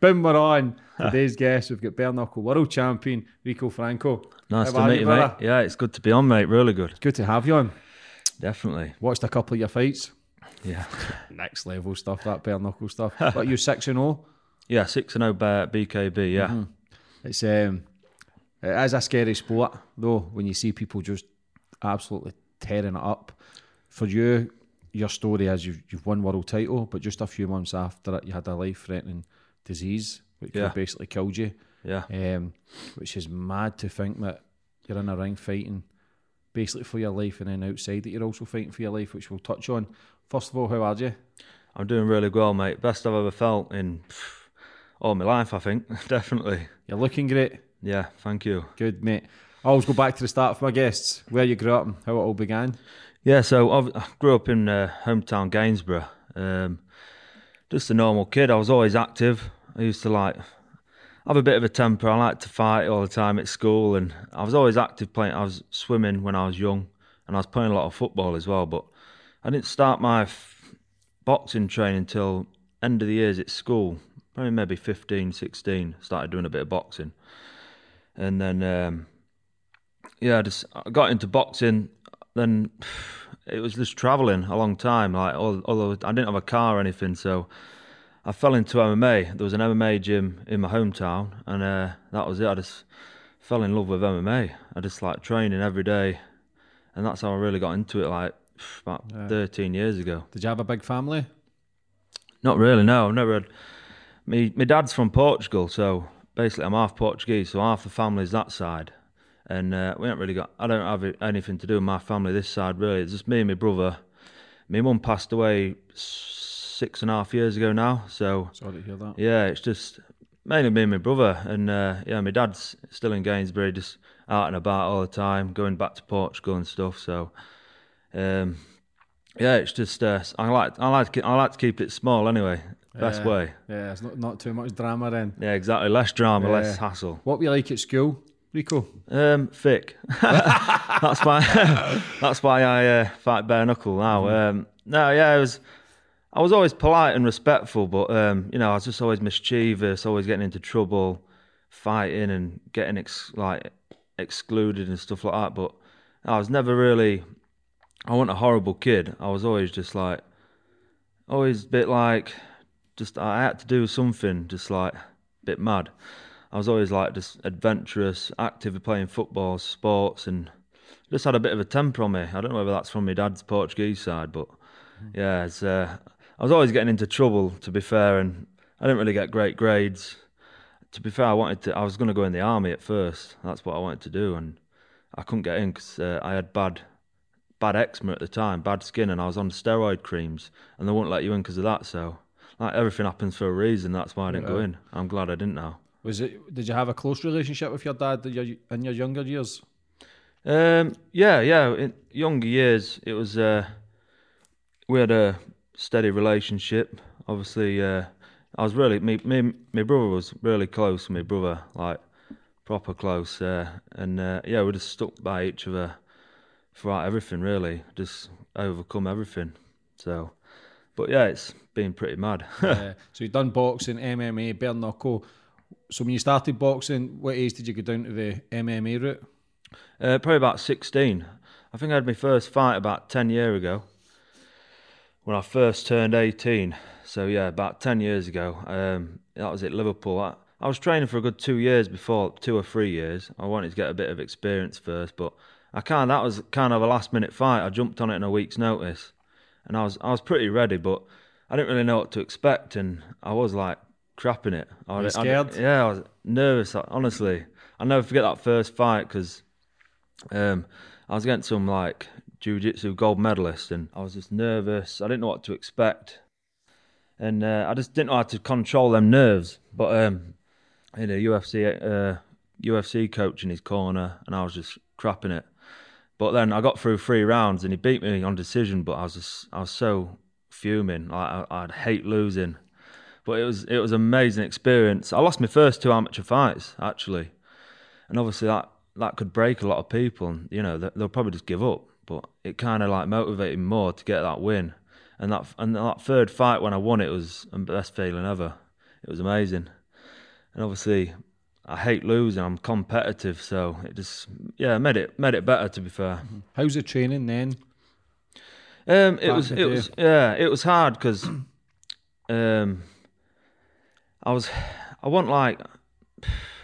Boom, we're on. Today's guest, we've got bare knuckle world champion Rico Franco. Nice How to meet you, brother? mate. Yeah, it's good to be on, mate. Really good. Good to have you on. Definitely. Watched a couple of your fights. Yeah. Next level stuff, that bare knuckle stuff. but you six and oh? 0. Yeah, 6 and 0 by BKB. Yeah. Mm-hmm. It's um, it is a scary sport though when you see people just absolutely tearing it up. For you, your story is you've, you've won world title, but just a few months after it, you had a life-threatening disease which Yeah. basically killed you. Yeah. Um, which is mad to think that you're in a ring fighting basically for your life, and then outside that you're also fighting for your life, which we'll touch on. First of all, how are you? I'm doing really well, mate. Best I've ever felt in all my life, I think. Definitely. You're looking great. Yeah, thank you. Good, mate. I always go back to the start for my guests, where you grew up and how it all began. Yeah, so I grew up in uh, hometown Gainsborough. Um, just a normal kid. I was always active. I used to like have a bit of a temper. I liked to fight all the time at school, and I was always active playing. I was swimming when I was young, and I was playing a lot of football as well. But I didn't start my f- boxing training until end of the years at school. Probably maybe 15, 16. Started doing a bit of boxing, and then um, yeah, I just I got into boxing. Then it was just traveling a long time. Like although I didn't have a car or anything, so I fell into MMA. There was an MMA gym in my hometown, and uh, that was it. I just fell in love with MMA. I just like training every day, and that's how I really got into it. Like about thirteen years ago. Did you have a big family? Not really. No, I've never had. Me, my dad's from Portugal, so basically I'm half Portuguese, so half the family's that side, and uh, we haven't really got. I don't have anything to do with my family this side really. It's just me and my brother. My mum passed away six and a half years ago now, so Sorry to hear that. yeah, it's just mainly me and my brother, and uh, yeah, my dad's still in Gainsborough, just out and about all the time, going back to Portugal and stuff. So, um, yeah, it's just uh, I like I like to, I like to keep it small anyway. Best Yeah. way. Yeah, it's not, not too much drama then. Yeah, exactly. Less drama, less hassle. What were you like at school, Rico? Um, thick. that's why. that's why I uh, fight bare knuckle now. Um, no, yeah, it was. I was always polite and respectful, but um, you know, I was just always mischievous, always getting into trouble, fighting and getting ex- like excluded and stuff like that. But I was never really. I wasn't a horrible kid. I was always just like, always a bit like, just I had to do something, just like a bit mad. I was always like just adventurous, active playing football, sports, and just had a bit of a temper on me. I don't know whether that's from my dad's Portuguese side, but yeah, it's, uh, I was always getting into trouble. To be fair, and I didn't really get great grades. To be fair, I wanted to. I was going to go in the army at first. That's what I wanted to do, and I couldn't get in because uh, I had bad, bad eczema at the time, bad skin, and I was on steroid creams, and they wouldn't let you in because of that. So, like everything happens for a reason. That's why I didn't go in. I'm glad I didn't now. Was it? Did you have a close relationship with your dad in your, in your younger years? Um, yeah, yeah. In younger years, it was uh, we had a steady relationship. Obviously, uh, I was really me, me, my brother was really close. to My brother, like proper close, uh, and uh, yeah, we just stuck by each other throughout everything. Really, just overcome everything. So, but yeah, it's been pretty mad. uh, so you've done boxing, MMA, bare knuckle. So when you started boxing, what age did you go down to the MMA route? Uh, probably about 16. I think I had my first fight about 10 year ago when I first turned 18. So, yeah, about 10 years ago. Um, that was it. Liverpool. I, I was training for a good two years before, two or three years. I wanted to get a bit of experience first, but I kind that was kind of a last minute fight. I jumped on it in a week's notice, and I was I was pretty ready, but I didn't really know what to expect, and I was like crapping it. I, I- scared? yeah, I was nervous. Honestly, I'll never forget that first fight because um, I was against some like jiu-jitsu gold medalist, and I was just nervous. I didn't know what to expect, and uh, I just didn't know how to control them nerves. But um, a UFC uh, UFC coach in his corner, and I was just crapping it. But then I got through three rounds, and he beat me on decision. But I was just I was so fuming. I, I'd hate losing. But it was it was an amazing experience. I lost my first two amateur fights actually, and obviously that that could break a lot of people. And you know they'll probably just give up. It kind of like motivated me more to get that win. And that and that third fight when I won it was the best feeling ever. It was amazing. And obviously, I hate losing. I'm competitive, so it just yeah made it made it better. To be fair, How's the training then? um, it Back was it day. was yeah it was hard because um, I was I wasn't like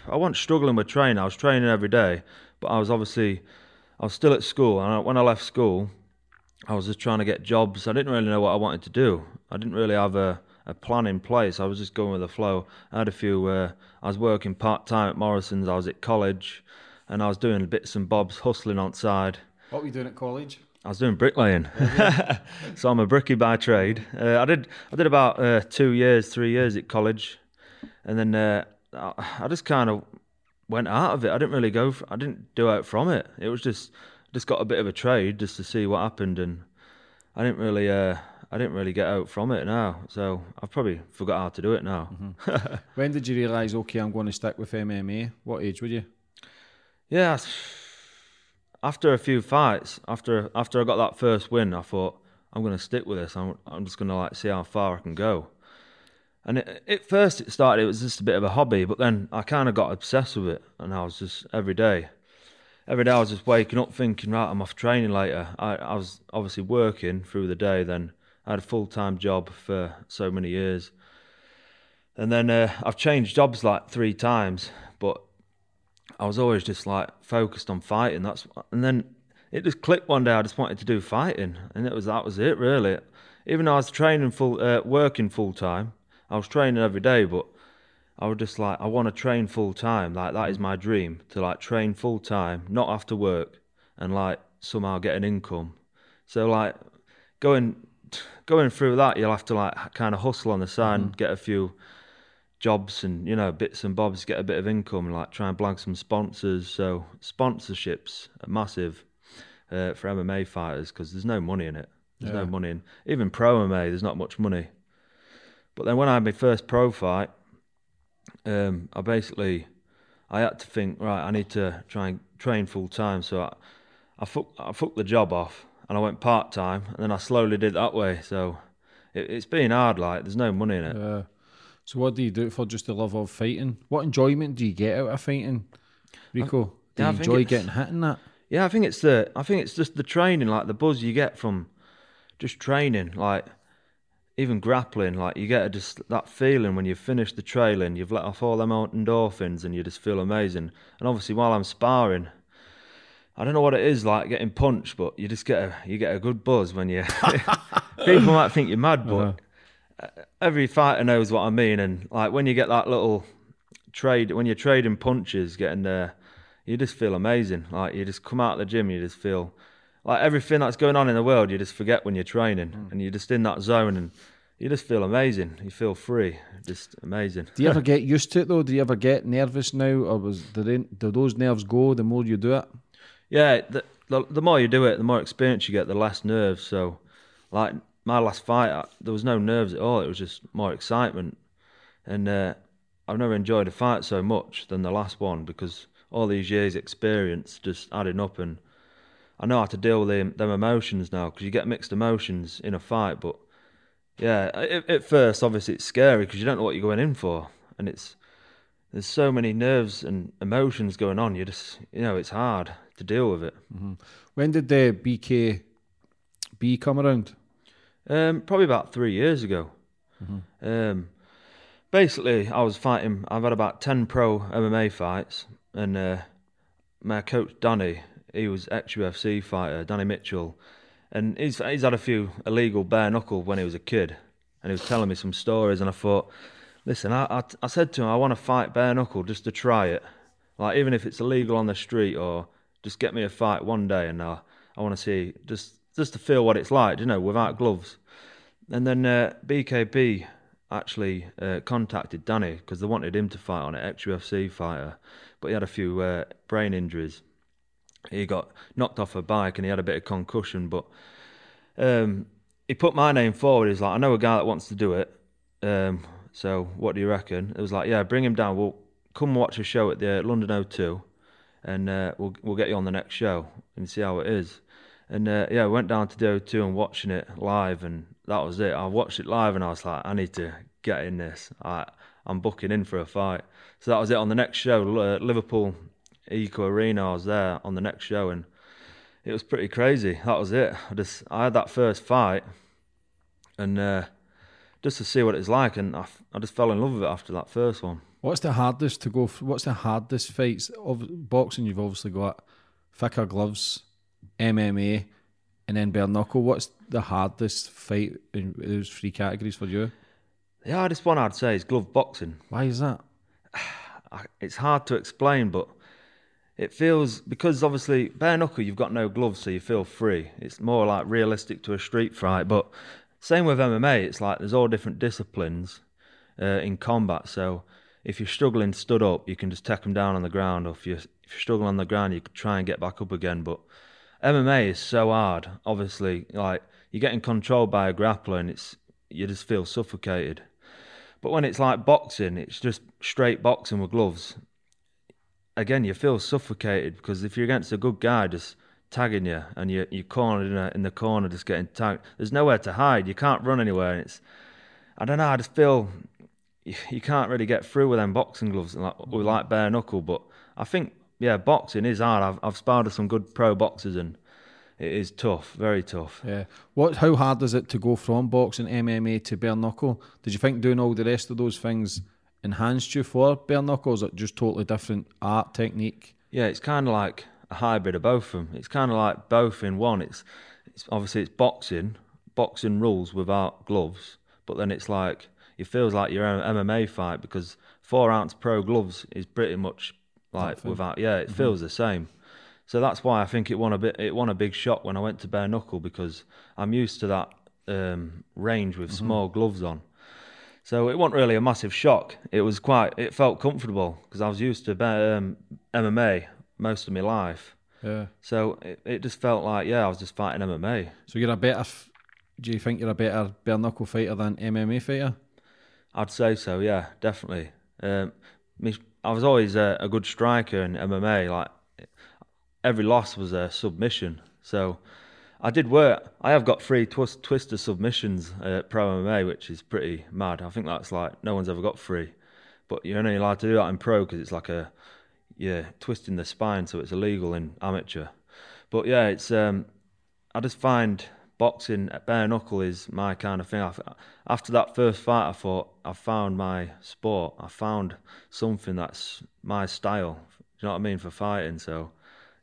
I wasn't struggling with training. I was training every day, but I was obviously I was still at school, and I, when I left school, I was just trying to get jobs. I didn't really know what I wanted to do. I didn't really have a, a plan in place. I was just going with the flow. I had a few. Uh, I was working part time at Morrison's. I was at college, and I was doing bits and bobs, hustling on side. What were you doing at college? I was doing bricklaying, so I'm a brickie by trade. Uh, I did I did about uh, two years, three years at college, and then uh, I I just kind of went out of it. I didn't really go. For, I didn't do out from it. It was just just got a bit of a trade just to see what happened, and I didn't really uh, I didn't really get out from it now. So I've probably forgot how to do it now. When did you realise, okay, I'm going to stick with MMA? What age were you? Yeah. After a few fights, after after I got that first win, I thought I'm going to stick with this. I'm I'm just going to like see how far I can go. And it, at first, it started. It was just a bit of a hobby, but then I kind of got obsessed with it, and I was just every day, every day I was just waking up thinking, right, I'm off training later. I I was obviously working through the day. Then I had a full time job for so many years, and then uh, I've changed jobs like three times, but I was always just like focused on fighting. That's and then it just clicked one day. I just wanted to do fighting, and it was that was it really. Even though I was training full, uh, working full time, I was training every day, but I was just like, I want to train full time. Like that is my dream to like train full time, not after work, and like somehow get an income. So like going going through that, you'll have to like kind of hustle on the side and get a few jobs and you know bits and bobs, get a bit of income, and like try and blag some sponsors. So sponsorships are massive uh, for MMA fighters because there's no money in it. There's no money in even pro MMA. There's not much money. But then when I had my first pro fight, um, I basically I had to think right. I need to try and train full time. So I I fucked, I fucked the job off and I went part time, and then I slowly did that way. So it, it's been hard. Like there's no money in it. Uh, so what do you do it for just the love of fighting? What enjoyment do you get out of fighting, Rico? Do yeah, I you enjoy getting hit in that? Yeah, I think it's the I think it's just the training, like the buzz you get from just training, like even grappling, like you get a just that feeling when you've finished the trailing, you've let off all them endorphins and you just feel amazing. And obviously while I'm sparring, I don't know what it is like getting punched, but you just get a you get a good buzz when you people might think you're mad, but uh-huh. every fighter knows what I mean. And like when you get that little trade, when you're trading punches, getting there, you just feel amazing. Like you just come out of the gym, you just feel like everything that's going on in the world, you just forget when you're training, and you're just in that zone, and you just feel amazing. You feel free, just amazing. Do you ever get used to it though? Do you ever get nervous now, or was do those nerves go the more you do it? Yeah, the, the the more you do it, the more experience you get, the less nerves. So, like my last fight, I, there was no nerves at all. It was just more excitement, and uh, I've never enjoyed a fight so much than the last one because all these years' experience just adding up, and I know how to deal with them, them emotions now because you get mixed emotions in a fight. But yeah, at, at first, obviously, it's scary because you don't know what you're going in for, and it's there's so many nerves and emotions going on. You just, you know, it's hard to deal with it. When did the BKB come around? Um, probably about three years ago. Um, basically, I was fighting. I've had about ten pro MMA fights, and uh, my coach Danny, he was ex UFC fighter, Danny Mitchell, and he's he's had a few illegal bare knuckle when he was a kid, and he was telling me some stories, and I thought, listen, I I, I said to him, I want to fight bare knuckle just to try it, like even if it's illegal on the street or just get me a fight one day, and I I want to see just just to feel what it's like, you know, without gloves. And then uh, BKB actually uh, contacted Danny because they wanted him to fight on it, ex UFC fighter, but he had a few uh, brain injuries. He got knocked off a bike and he had a bit of concussion, but um, he put my name forward. He's like, I know a guy that wants to do it. Um, so what do you reckon? It was like, yeah, bring him down. We'll come watch a show at the London O2 and uh, we'll we'll get you on the next show and see how it is. And uh, yeah, I went down to the O2 and watching it live, and that was it. I watched it live, and I was like, I need to get in this. I I'm booking in for a fight. So that was it. On the next show, uh, Liverpool Echo Arena, I was there on the next show, and it was pretty crazy. That was it. I just I had that first fight, and uh, just to see what it's like, and I, I just fell in love with it after that first one. What's the hardest to go? What's the hardest fights of boxing? You've obviously got thicker gloves, MMA, and then bare knuckle. What's the hardest fight in those three categories for you? The hardest one I'd say is glove boxing. Why is that? It's hard to explain, but it feels because obviously bare knuckle you've got no gloves, so you feel free. It's more like realistic to a street fight. But same with MMA, it's like there's all different disciplines uh, in combat. So if you're struggling stood up, you can just take them down on the ground. Or if you if you're struggling on the ground, you can try and get back up again. But MMA is so hard. Obviously, like you're getting controlled by a grappler, and it's you just feel suffocated. But when it's like boxing, it's just straight boxing with gloves. Again, you feel suffocated because if you're against a good guy just tagging you and you you're cornered in, a, in the corner just getting tagged, there's nowhere to hide. You can't run anywhere. It's I don't know. I just feel you, you can't really get through with them boxing gloves like with like bare knuckle. But I think yeah, boxing is hard. I've I've sparred with some good pro boxers and it is tough, very tough. Yeah. What? How hard is it to go from boxing, MMA to bare knuckle? Did you think doing all the rest of those things enhanced you for bare knuckles? It just totally different art technique? Yeah, it's kind of like a hybrid of both of them. It's kind of like both in one. It's, it's obviously it's boxing, boxing rules without gloves, but then it's like it feels like your own MMA fight because four ounce pro gloves is pretty much like without. Yeah, it mm-hmm. feels the same. So that's why I think it won a bit. It won a big shock when I went to bare knuckle because I'm used to that um, range with mm-hmm. small gloves on. So it wasn't really a massive shock. It was quite. It felt comfortable because I was used to um, MMA most of my life. Yeah. So it, it just felt like yeah, I was just fighting MMA. So you're a better. Do you think you're a better bare knuckle fighter than MMA fighter? I'd say so. Yeah, definitely. Um, I was always a, a good striker in MMA. Like every loss was a submission. So I did work. I have got three twist, twister submissions at Pro MMA, which is pretty mad. I think that's like no one's ever got three, but you're only allowed to do that in pro because it's like a yeah twisting the spine, so it's illegal in amateur. But yeah, it's um, I just find boxing at bare knuckle is my kind of thing. After that first fight, I thought I found my sport. I found something that's my style. Do you know what I mean for fighting? So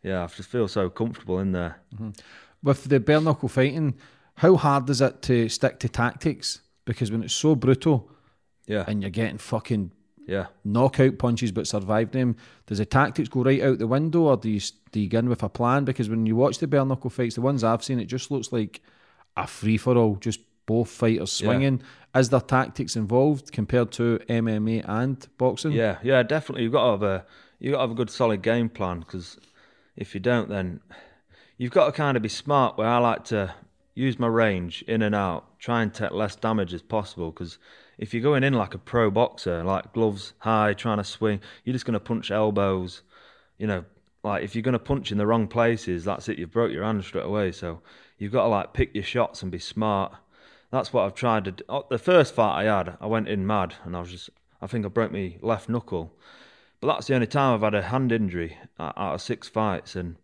yeah, I just feel so comfortable in there. Mm-hmm. With the bare knuckle fighting, how hard is it to stick to tactics? Because when it's so brutal, yeah, and you're getting fucking yeah knockout punches but survive them, does the tactics go right out the window, or do you do you in with a plan? Because when you watch the bare knuckle fights, the ones I've seen, it just looks like a free for all, just both fighters swinging. Yeah. Is there tactics involved compared to MMA and boxing? Yeah, yeah, definitely. You've got to have a you got to have a good solid game plan because if you don't, then you've got to kind of be smart. Where I like to use my range in and out, try and take less damage as possible. Because if you're going in like a pro boxer, like gloves high, trying to swing, you're just going to punch elbows. You know, like if you're going to punch in the wrong places, that's it. You've broke your hand straight away. So you've got to like pick your shots and be smart. That's what I've tried to do. Oh, the first fight I had, I went in mad and I was just, I think I broke my left knuckle but that's the only time I've had a hand injury uh, out of six fights, and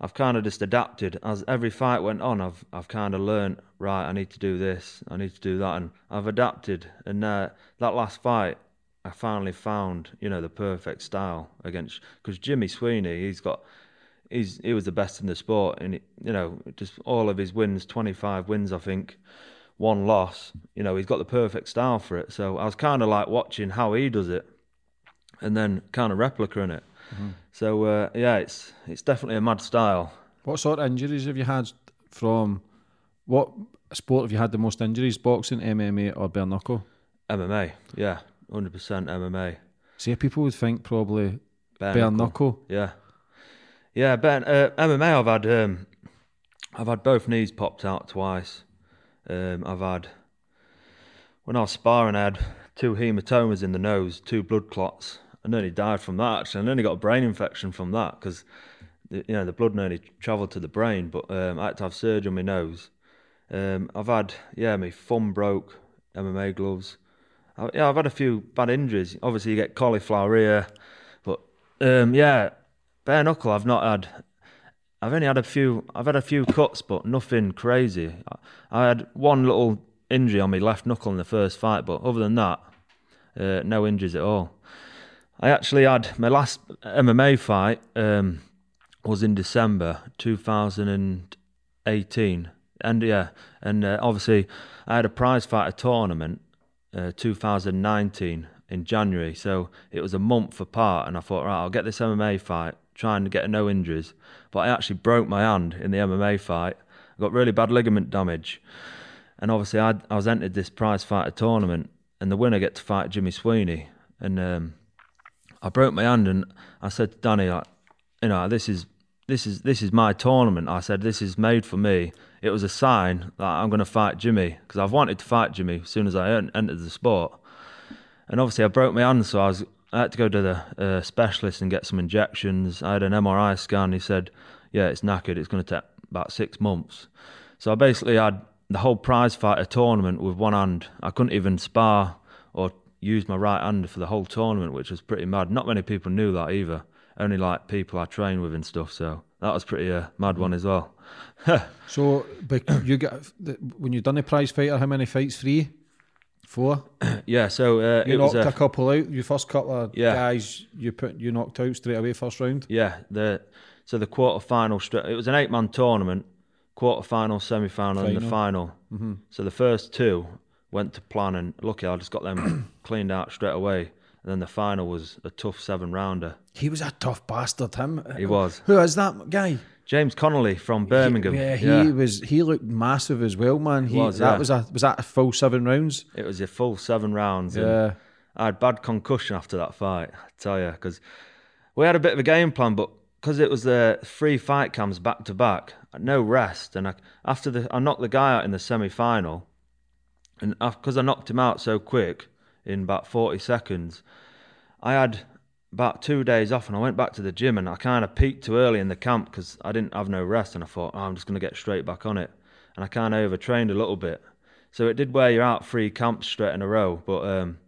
I've kind of just adapted as every fight went on. I've I've kind of learned right. I need to do this. I need to do that, and I've adapted. And uh, that last fight, I finally found you know the perfect style against because Jimmy Sweeney he's got he's he was the best in the sport and you know just all of his wins 25 wins I think one loss you know he's got the perfect style for it so I was kind of like watching how he does it and then kind of replicating it mm-hmm. so uh, yeah it's it's definitely a mad style what sort of injuries have you had from what sport have you had the most injuries boxing MMA or bare knuckle MMA yeah 100% MMA see people would think probably bare, bare knuckle. knuckle yeah yeah, Ben. Uh, MMA, I've had um, I've had both knees popped out twice. Um, I've had when I was sparring, I had two hematomas in the nose, two blood clots. I nearly died from that. Actually, I nearly got a brain infection from that because you know the blood nearly travelled to the brain. But um, I had to have surgery on my nose. Um, I've had yeah, my thumb broke, MMA gloves. I, yeah, I've had a few bad injuries. Obviously, you get cauliflower ear, but um, yeah, bare knuckle, I've not had. I've only had a few. I've had a few cuts, but nothing crazy. I, I had one little injury on my left knuckle in the first fight, but other than that, uh, no injuries at all. I actually had my last MMA fight um, was in December 2018, and yeah, and uh, obviously I had a prize fighter tournament uh, 2019 in January, so it was a month apart, and I thought, right, I'll get this MMA fight trying to get no injuries. But I actually broke my hand in the MMA fight. I got really bad ligament damage. And obviously, I, I was entered this prize fighter tournament, and the winner get to fight Jimmy Sweeney. And um, I broke my hand, and I said to Danny, like, you know, this is this is this is my tournament. I said this is made for me. It was a sign that I'm going to fight Jimmy because I've wanted to fight Jimmy as soon as I entered the sport. And obviously, I broke my hand, so I was I had to go to the uh, specialist and get some injections. I had an MRI scan. He said, "Yeah, it's knackered. It's going to take about six months." So I basically had the whole prize fighter tournament with one hand. I couldn't even spar or use my right hand for the whole tournament, which was pretty mad. Not many people knew that either. Only like people I train with and stuff. So that was pretty a uh, mad one as well. so, but you get when you done the prize fighter, how many fights free? Four. yeah, so uh, you knocked a, a, couple out. Your first couple of yeah. guys, you put you knocked out straight away first round. Yeah, the so the quarter final. It was an eight man tournament. Quarter final, semi final, and the final. Mm-hmm. So the first two went to plan, and lucky I just got them cleaned out straight away. And then the final was a tough seven rounder. He was a tough bastard, him. He was. Who is that guy? James Connolly from Birmingham. He, yeah, he yeah. was. He looked massive as well, man. He, was, that yeah. was a was that a full seven rounds. It was a full seven rounds. Yeah, I had bad concussion after that fight. I tell you, because we had a bit of a game plan, but because it was the three fight cams back to back, no rest, and I, after the I knocked the guy out in the semi final, and because I knocked him out so quick in about forty seconds, I had about two days off and I went back to the gym and I kind of peaked too early in the camp because I didn't have no rest and I thought, oh, I'm just going to get straight back on it. And I kind of overtrained a little bit. So it did wear you out three camps straight in a row. But um,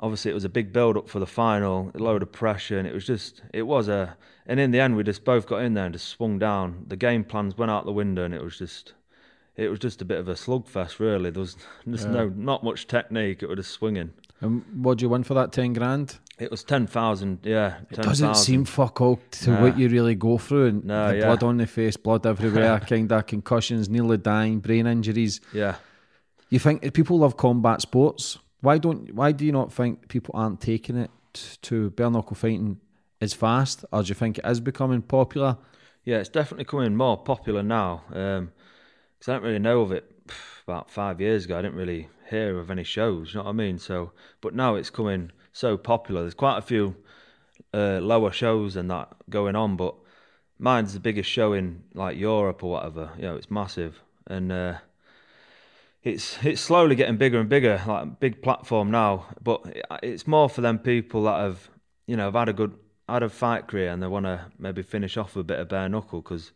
obviously it was a big build up for the final, a load of pressure. And it was just, it was a, and in the end we just both got in there and just swung down. The game plans went out the window and it was just, it was just a bit of a slugfest really. There was just yeah. no, not much technique. It was just swinging. And what do you win for that 10 grand? It was ten thousand, yeah. 10, it doesn't 000. seem fuck all to nah. what you really go through, and nah, the yeah. blood on the face, blood everywhere, kind of concussions, nearly dying, brain injuries. Yeah. You think people love combat sports? Why don't? Why do you not think people aren't taking it to bare knuckle fighting as fast, or do you think it is becoming popular? Yeah, it's definitely coming more popular now. Um, Because I don't really know of it about five years ago. I didn't really hear of any shows. You know what I mean? So, but now it's coming so popular. There's quite a few uh, lower shows and that going on, but mine's the biggest show in like Europe or whatever. You know, it's massive and uh, it's it's slowly getting bigger and bigger, like big platform now. But it's more for them people that have you know have had a good had a fight career and they want to maybe finish off with a bit of bare knuckle because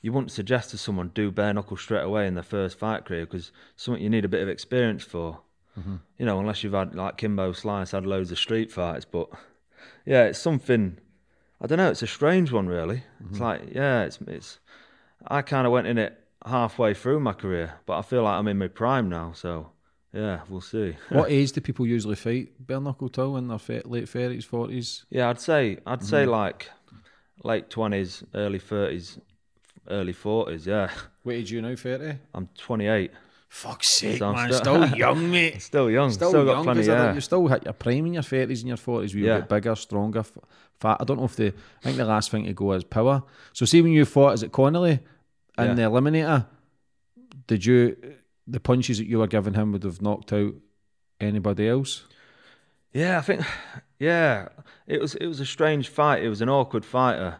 you wouldn't suggest to someone do bare knuckle straight away in their first fight career because something you need a bit of experience for. Mm-hmm. You know, unless you've had like Kimbo Slice had loads of street fights, but yeah, it's something. I don't know. It's a strange one, really. Mm-hmm. It's like yeah, it's it's. I kind of went in it halfway through my career, but I feel like I'm in my prime now. So yeah, we'll see. what age do people usually fight bare knuckle till in their fa- late thirties, forties? Yeah, I'd say I'd say Mm-hmm. like late twenties, early thirties, early forties. Yeah, What age you now? Thirty. I'm 28. Fuck's sake, So man! still- Still young, mate. Still young. Still, Still, young, got plenty. 'cause I think Yeah, you still hit your prime in your thirties and your forties. We were Yeah. a bit bigger, stronger, fat. I don't know if the. I think the last thing to go is power. So, see when you fought, is it Connolly in Yeah. the Eliminator? Did you the punches that you were giving him would have knocked out anybody else? yeah. I think yeah. It was it was a strange fight. It was an awkward fighter.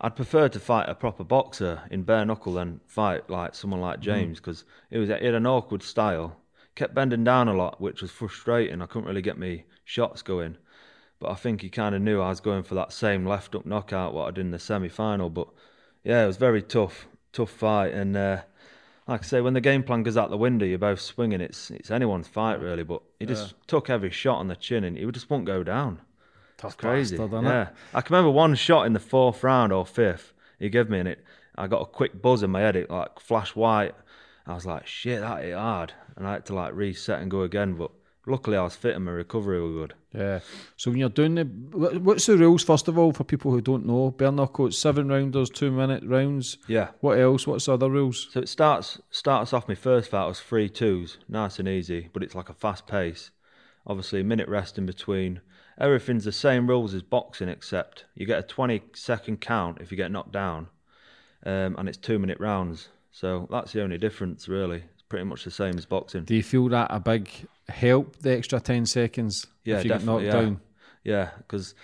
I'd prefer to fight a proper boxer in bare knuckle than fight like someone like James because it was he had an awkward style. Kept bending down a lot, which was frustrating. I couldn't really get me shots going. But I think he kind of knew I was going for that same left up knockout what I did in the semi final. But yeah, it was very tough, tough fight. And uh, like I say, when the game plan goes out the window, you're both swinging. It's it's anyone's fight really. But he just took every shot on the chin and he just won't go down. Tough Crazy. bastard, yeah, I can remember one shot in the fourth round or fifth he gave me, and it. I got a quick buzz in my head. It like flashed white. I was like, shit, that hit hard, and I had to like reset and go again. But luckily, I was fit and my recovery was good. Yeah. So when you're doing the, what's the rules first of all for people who don't know? Bare knuckle, it's seven rounders, two minute rounds. Yeah. What else? What's the other rules? So it starts starts off my first fight was three twos, nice and easy, but it's like a fast pace. Obviously, a minute rest in between. Everything's the same rules as boxing, except you get a 20 second count if you get knocked down, um, and it's two minute rounds. So that's the only difference, really. It's pretty much the same as boxing. Do you feel that a big help? The extra ten seconds Yeah, if you get knocked yeah. down. Yeah, because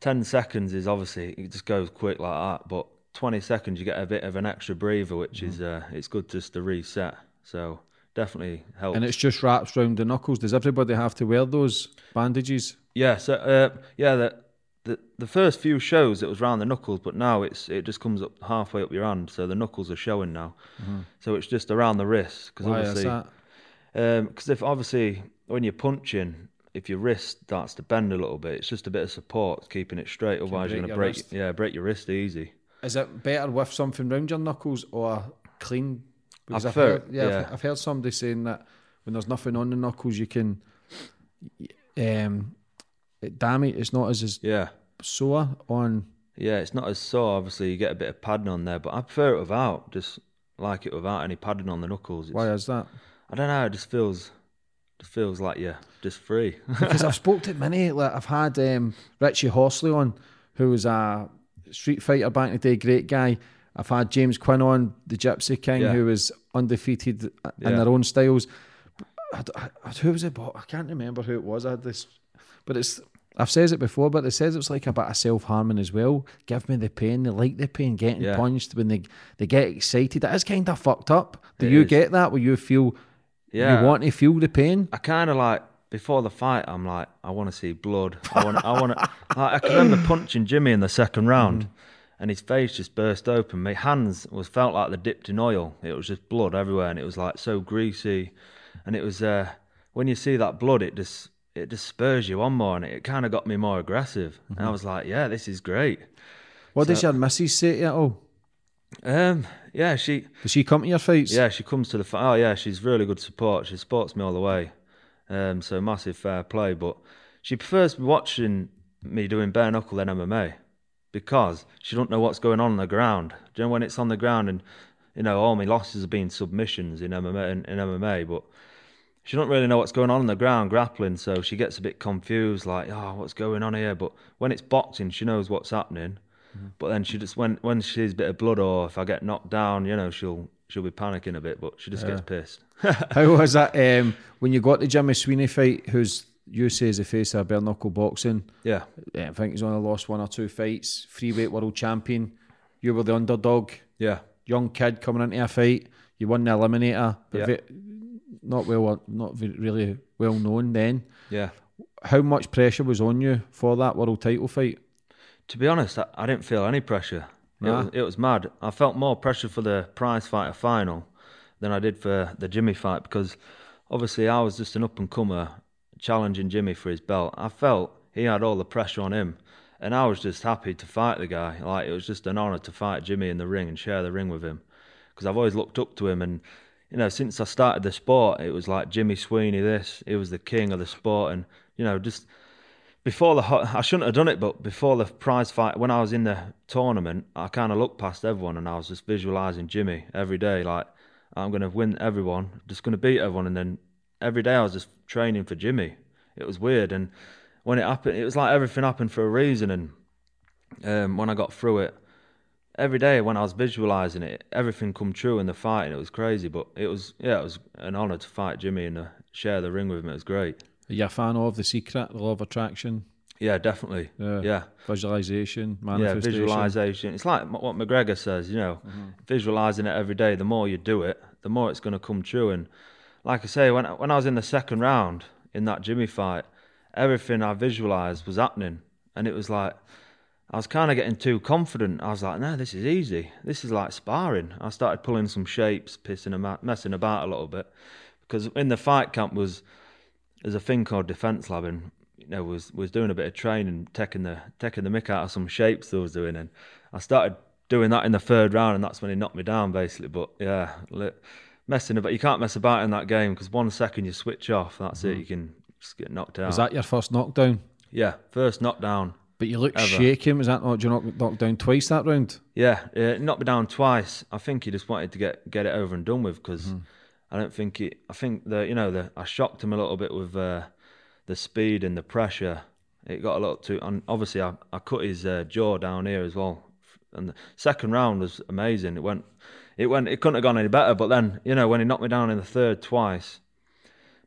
10 seconds is obviously, it just goes quick like that, but 20 seconds you get a bit of an extra breather, which is, uh, it's good just to reset. So definitely helps. And it's just wraps round the knuckles. Does everybody have to wear those bandages? Yeah, so uh, yeah, the, the the first few shows it was round the knuckles, but now it's it just comes up halfway up your hand, so the knuckles are showing now. So it's just around the wrist because Mm-hmm. Obviously, because if obviously when you're punching, if your wrist starts to bend a little bit, it's just a bit of support keeping it straight. Otherwise, you're gonna break wrist. yeah break your wrist easy. Is it better with something round your knuckles or clean? Because I've heard, yeah, yeah. I've, I've heard somebody saying that when there's nothing on the knuckles, you can um, it damage. It's not as, as Yeah. sore on. Yeah, it's not as sore. Obviously, you get a bit of padding on there, but I prefer it without. Just like it without any padding on the knuckles. It's, Why is that? I don't know. It just feels, just feels like you're just free. because I've spoke to many. Like I've had um, Richie Horsley on, who was a street fighter back in the day, great guy. I've had James Quinn on, the Gypsy King, Yeah. who was undefeated in Yeah. their own styles. I, I, who was it? But I can't remember who it was. I had this, but it's. I've said it before, but they says it's like a bit of self harming as well. Give me the pain. They like the pain, getting Yeah. punched when they they get excited. That is kind of fucked up. Do It you is. get that? Where you feel yeah, you want to feel the pain? I kind of like before the fight. I'm like, I want to see blood. I want. I want to. Like, I can remember punching Jimmy in the second round, and his face just burst open. My hands was felt like they dipped in oil. It was just blood everywhere, and it was like so greasy. And it was uh, when you see that blood, it just it just spurs you on more, and it kind of got me more aggressive. And I was like, yeah, this is great. What does your missus say to you? all? Um, yeah, she does she come to your fights? Yeah, she comes to the. fi- Oh, yeah, she's really good support. She supports me all the way. Um, so massive fair play. But she prefers watching me doing bare knuckle than MMA because she don't know what's going on on the ground. Do you know when it's on the ground and you know all my losses have been submissions in MMA in, in MMA, but she don't really know what's going on on the ground grappling. So she gets a bit confused, like, oh, what's going on here? But when it's boxing, she knows what's happening. But then she just when when she sees a bit of blood or if I get knocked down, you know, she'll she'll be panicking a bit, but she just gets pissed. How was that um, when you got the Jimmy Sweeney fight? Who's you say is the face of bare knuckle boxing? yeah, Yeah, I think he's only lost one or two fights. Freeweight world champion. You were the underdog. yeah, Young kid coming into a fight. You won the eliminator, but Yeah. Not well, not really well known then. yeah. How much pressure was on you for that world title fight? To be honest, I, I didn't feel any pressure. It, was, it was mad. I felt more pressure for the prize fighter final than I did for the Jimmy fight because obviously I was just an up and comer challenging Jimmy for his belt. I felt he had all the pressure on him, and I was just happy to fight the guy. Like it was just an honour to fight Jimmy in the ring and share the ring with him because I've always looked up to him and. You know, since I started the sport, it was like Jimmy Sweeney. This he was the king of the sport, and you know, just before the I shouldn't have done it, but before the prize fight, when I was in the tournament, I kind of looked past everyone and I was just visualizing Jimmy every day, like I'm to win everyone, just to beat everyone, and then every day I was just training for Jimmy. It was weird, and when it happened, it was like everything happened for a reason. And um, when I got through it, every day when I was visualizing it, everything come true in the fight, and it was crazy. But it was yeah, it was an honor to fight Jimmy and uh, share the ring with him. It was great. Are you a fan of the secret, the law of attraction? Yeah, definitely. Yeah. yeah. Visualization, manifestation. Yeah, visualization. It's like what McGregor says, you know, mm-hmm. visualizing it every day. The more you do it, the more it's going to come true. And like I say, when when I was in the second round in that Jimmy fight, everything I visualized was happening, and it was like I was kind of getting too confident. I was like, no, this is easy. This is like sparring. I started pulling some shapes, pissing about, messing about a little bit, because in the fight camp was there's a thing called defense labbing. you know was was doing a bit of training, taking the taking the mick out of some shapes that I was doing, and I started doing that in the third round, and that's when he knocked me down basically. But yeah, messing about. You can't mess about in that game because one second you switch off, that's mm. it. You can just get knocked out. Was that your first knockdown? Yeah, first knockdown. But you look shaking. Was that not? Did you knock, knock down twice that round? Yeah, uh, knocked me down twice. I think he just wanted to get get it over and done with because mm. I don't think he. I think the you know the I shocked him a little bit with uh, the speed and the pressure. It got a lot too. And obviously, I, I cut his uh, jaw down here as well. And the second round was amazing. It went it went it couldn't have gone any better. But then you know when he knocked me down in the third twice,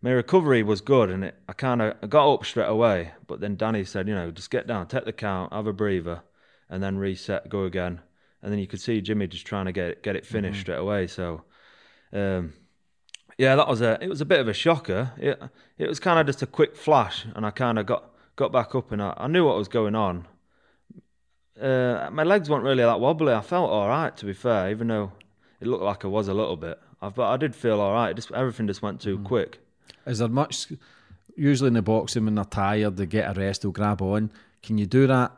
my recovery was good and it, I kind of got up straight away. But then Danny said, you know, just get down, take the count, have a breather, and then reset, go again. And then you could see Jimmy just trying to get it, get it finished mm-hmm. straight away. So. Um, yeah, that was a it was a bit of a shocker. It it was kind of just a quick flash, and I kind of got got back up, and I, I knew what was going on. Uh, my legs weren't really that wobbly. I felt all right, to be fair, even though it looked like I was a little bit. I, but I did feel all right. Just everything just went too mm. quick. Is there much? Usually in the boxing, when they're tired, they get a rest, they'll grab on. Can you do that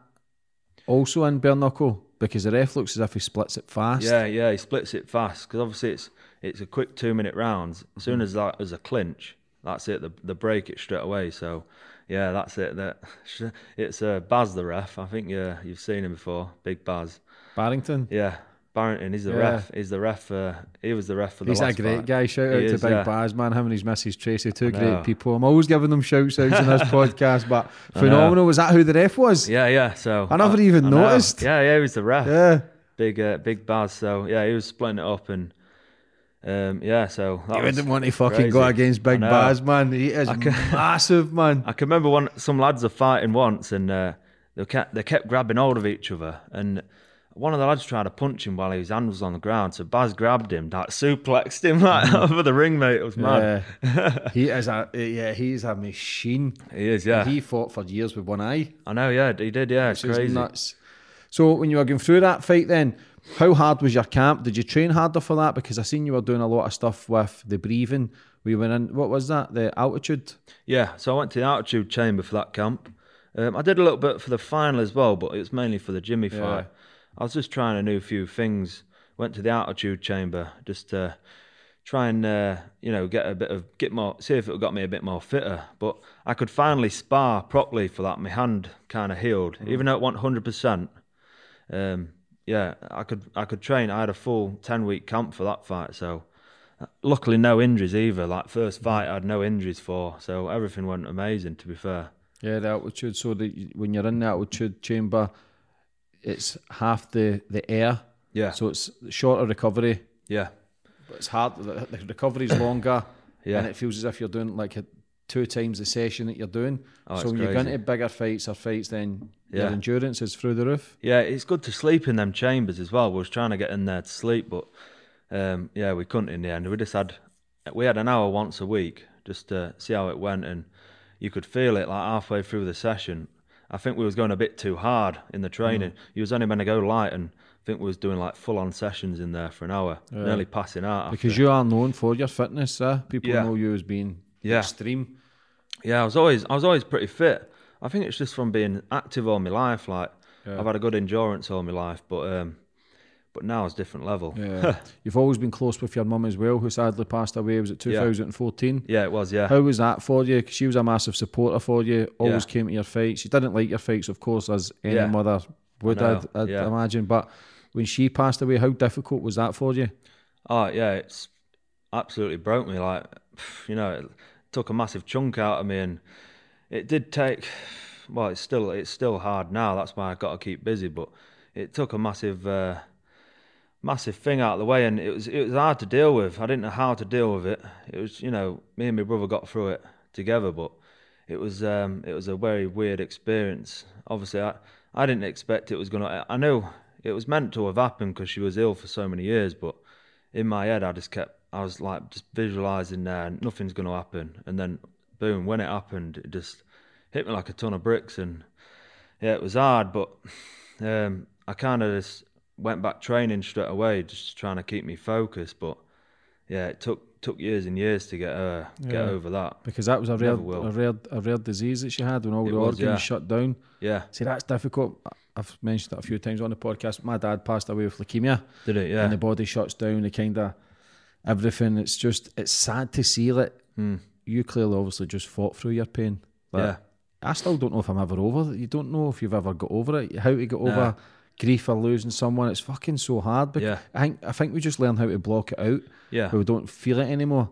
also in bare knuckle? Because the ref looks as if he splits it fast. Yeah, yeah, he splits it fast because obviously it's it's a quick two minute rounds. As soon mm. as that is a clinch, that's it. The the break it straight away. So yeah, that's it. That it's uh, Baz the ref. I think yeah, you've seen him before. Big Baz. Barrington. Yeah, Barrington. He's the yeah. ref. He's the ref. Uh, he was the ref for the. He's a great fight. guy. Shout out he to is, Big yeah. Baz, man. Him and his missus Tracy, two great people. I'm always giving them shouts outs in this podcast, but phenomenal. Was that who the ref was? Yeah, yeah. So I never even I noticed. Yeah, yeah. He was the ref. Yeah. Big, uh, big Baz. So yeah, he was splitting it up and um, yeah, so you wouldn't want to fucking crazy. go against Big Baz, man. He is can, massive, man. I can remember when some lads are fighting once, and uh, they kept they kept grabbing hold of each other, and one of the lads tried to punch him while his hand was on the ground. So Baz grabbed him, like suplexed him like mm. over the ring, mate. It was mad. Yeah. he is a yeah, he's a machine. He is, yeah. And he fought for years with one eye. I know, yeah, he did, yeah. It's crazy. Nuts. So when you were going through that fight, then how hard was your camp? Did you train harder for that? Because I seen you were doing a lot of stuff with the breathing. We went in. What was that? The altitude. Yeah, so I went to the altitude chamber for that camp. Um, I did a little bit for the final as well, but it was mainly for the Jimmy fight. I was just trying a new few things. Went to the altitude chamber just to try and uh, you know get a bit of get more see if it got me a bit more fitter. But I could finally spar properly for that. My hand kind of healed, mm. even though it wasn't hundred um, percent yeah, I could I could train. I had a full ten week camp for that fight, so luckily no injuries either. Like first fight, I had no injuries for, so everything went amazing. To be fair. Yeah, the altitude. So the, when you're in the altitude chamber, it's half the the air. Yeah. So it's shorter recovery. Yeah. But it's hard. The, the recovery's longer. yeah. And it feels as if you're doing like a two times the session that you're doing. Oh, so when you're going to bigger fights or fights, then yeah. your endurance is through the roof. Yeah, it's good to sleep in them chambers as well. We was trying to get in there to sleep, but um, yeah, we couldn't in the end. We just had we had an hour once a week just to see how it went, and you could feel it like halfway through the session. I think we was going a bit too hard in the training. Mm. You was only meant to go light, and I think we was doing like full on sessions in there for an hour, yeah. nearly passing out. Because after. you are known for your fitness, uh. people yeah. know you as being yeah. extreme. Yeah, I was always I was always pretty fit. I think it's just from being active all my life. Like. I've had a good endurance all my life, but um, but now it's different level. Yeah. You've always been close with your mum as well, who sadly passed away. Was it 2014? Yeah, it was. Yeah, How was that for you? 'Cause she was a massive supporter for you. Always Yeah. came to your fights. She didn't like your fights, of course, as any Yeah. mother would, I I'd, I'd yeah. imagine. But when she passed away, how difficult was that for you? Oh yeah, it's absolutely broke me. Like, you know, it took a massive chunk out of me, and it did take. Well, it's still it's still hard now. That's why I got to keep busy. But it took a massive, uh, massive thing out of the way, and it was it was hard to deal with. I didn't know how to deal with it. It was you know me and my brother got through it together, but it was um, it was a very weird experience. Obviously, I I didn't expect it was gonna. I knew it was meant to have happened because she was ill for so many years, but in my head, I just kept, I was like just visualizing there, nothing's to happen. And then, boom, when it happened, it just hit me like a ton of bricks. And yeah, it was hard, but um, I kind of just went back training straight away, just trying to keep me focused. But yeah, it took took years and years to get uh, Yeah. get over that. Because that was a rare, a rare, a rare disease that she had when all It the was, organs yeah. shut down. Yeah, See, that's difficult. I've mentioned it a few times on the podcast. My dad passed away with leukemia. did it? Yeah, and the body shuts down, the kind of everything. It's just it's sad to see that you clearly obviously just fought through your pain. Like. Yeah. I still don't know if I'm ever over it. You don't know if you've ever got over it. How to get over grief or losing someone. It's fucking so hard. But Yeah. I think I think we just learn how to block it out. Yeah. we don't feel it anymore.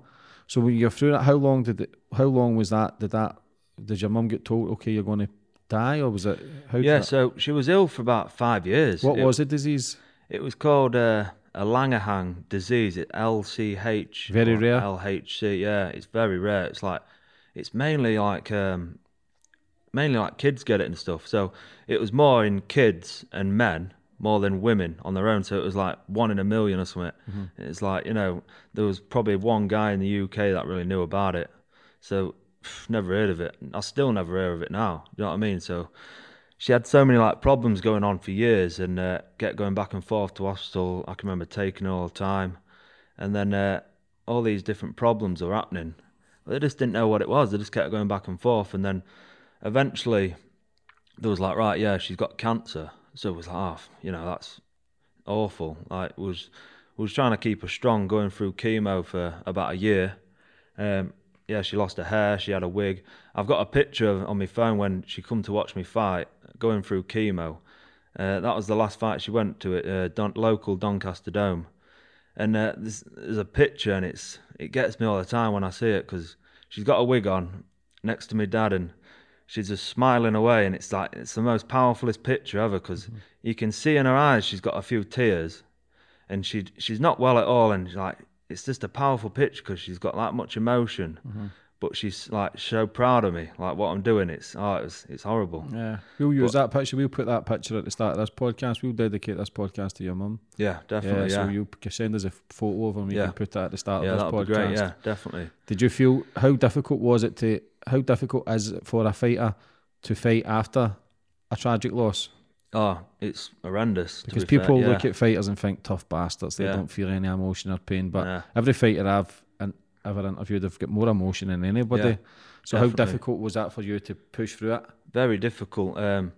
So when you're through that, how long did it? How long was that? Did that? Did your mum get told, okay, you're going to die, or was it? How yeah. that- So she was ill for about five years. what It- was the disease? It was called uh, a Langerhans disease. It LCH. Very rare. LHC. Yeah, it's very rare. It's like it's mainly like um, mainly like kids get it and stuff. So it was more in kids and men more than women on their own. So it was like one in a million or something. It's like you know there was probably one guy in the UK that really knew about it. So pff, never heard of it. I still never hear of it now. You know what I mean? So she had so many like problems going on for years and uh, get going back and forth to hospital. I can remember taking her all the time, and then uh, all these different problems were happening. They just didn't know what it was. They just kept going back and forth, and then eventually there was like, right, yeah, she's got cancer. So it was like, oh, you know, that's awful. Like, was was trying to keep her strong, going through chemo for about a year. Um, yeah, she lost her hair. She had a wig. I've got a picture of, on my phone when she come to watch me fight, going through chemo. Uh, that was the last fight she went to at uh, Don, local Doncaster Dome, and uh, there's, there's a picture, and it's it gets me all the time when I see it because she's got a wig on next to me dad, and she's just smiling away, and it's like it's the most powerfulest picture ever because mm-hmm. you can see in her eyes she's got a few tears, and she she's not well at all, and like it's just a powerful picture because she's got that much emotion, mm-hmm. but she's like so proud of me, like what I'm doing. It's oh, it's it's horrible. Yeah, we'll use that picture. We'll put that picture at the start of this podcast. We'll dedicate this podcast to your mum. Yeah, Yeah, definitely. so Yeah, you can send us a photo of we Yeah. can put that at the start yeah, of this podcast. great. Yeah, definitely. Did you feel how difficult was it to how difficult is it for a fighter to fight after a tragic loss? Oh, it's horrendous. Because be fair, people yeah. look at fighters and think tough bastards. They Yeah. don't feel any emotion or pain. But Yeah. every fighter I've in, ever interviewed, they've got more emotion than anybody. So how difficult was that for you to push through it? very difficult. Um,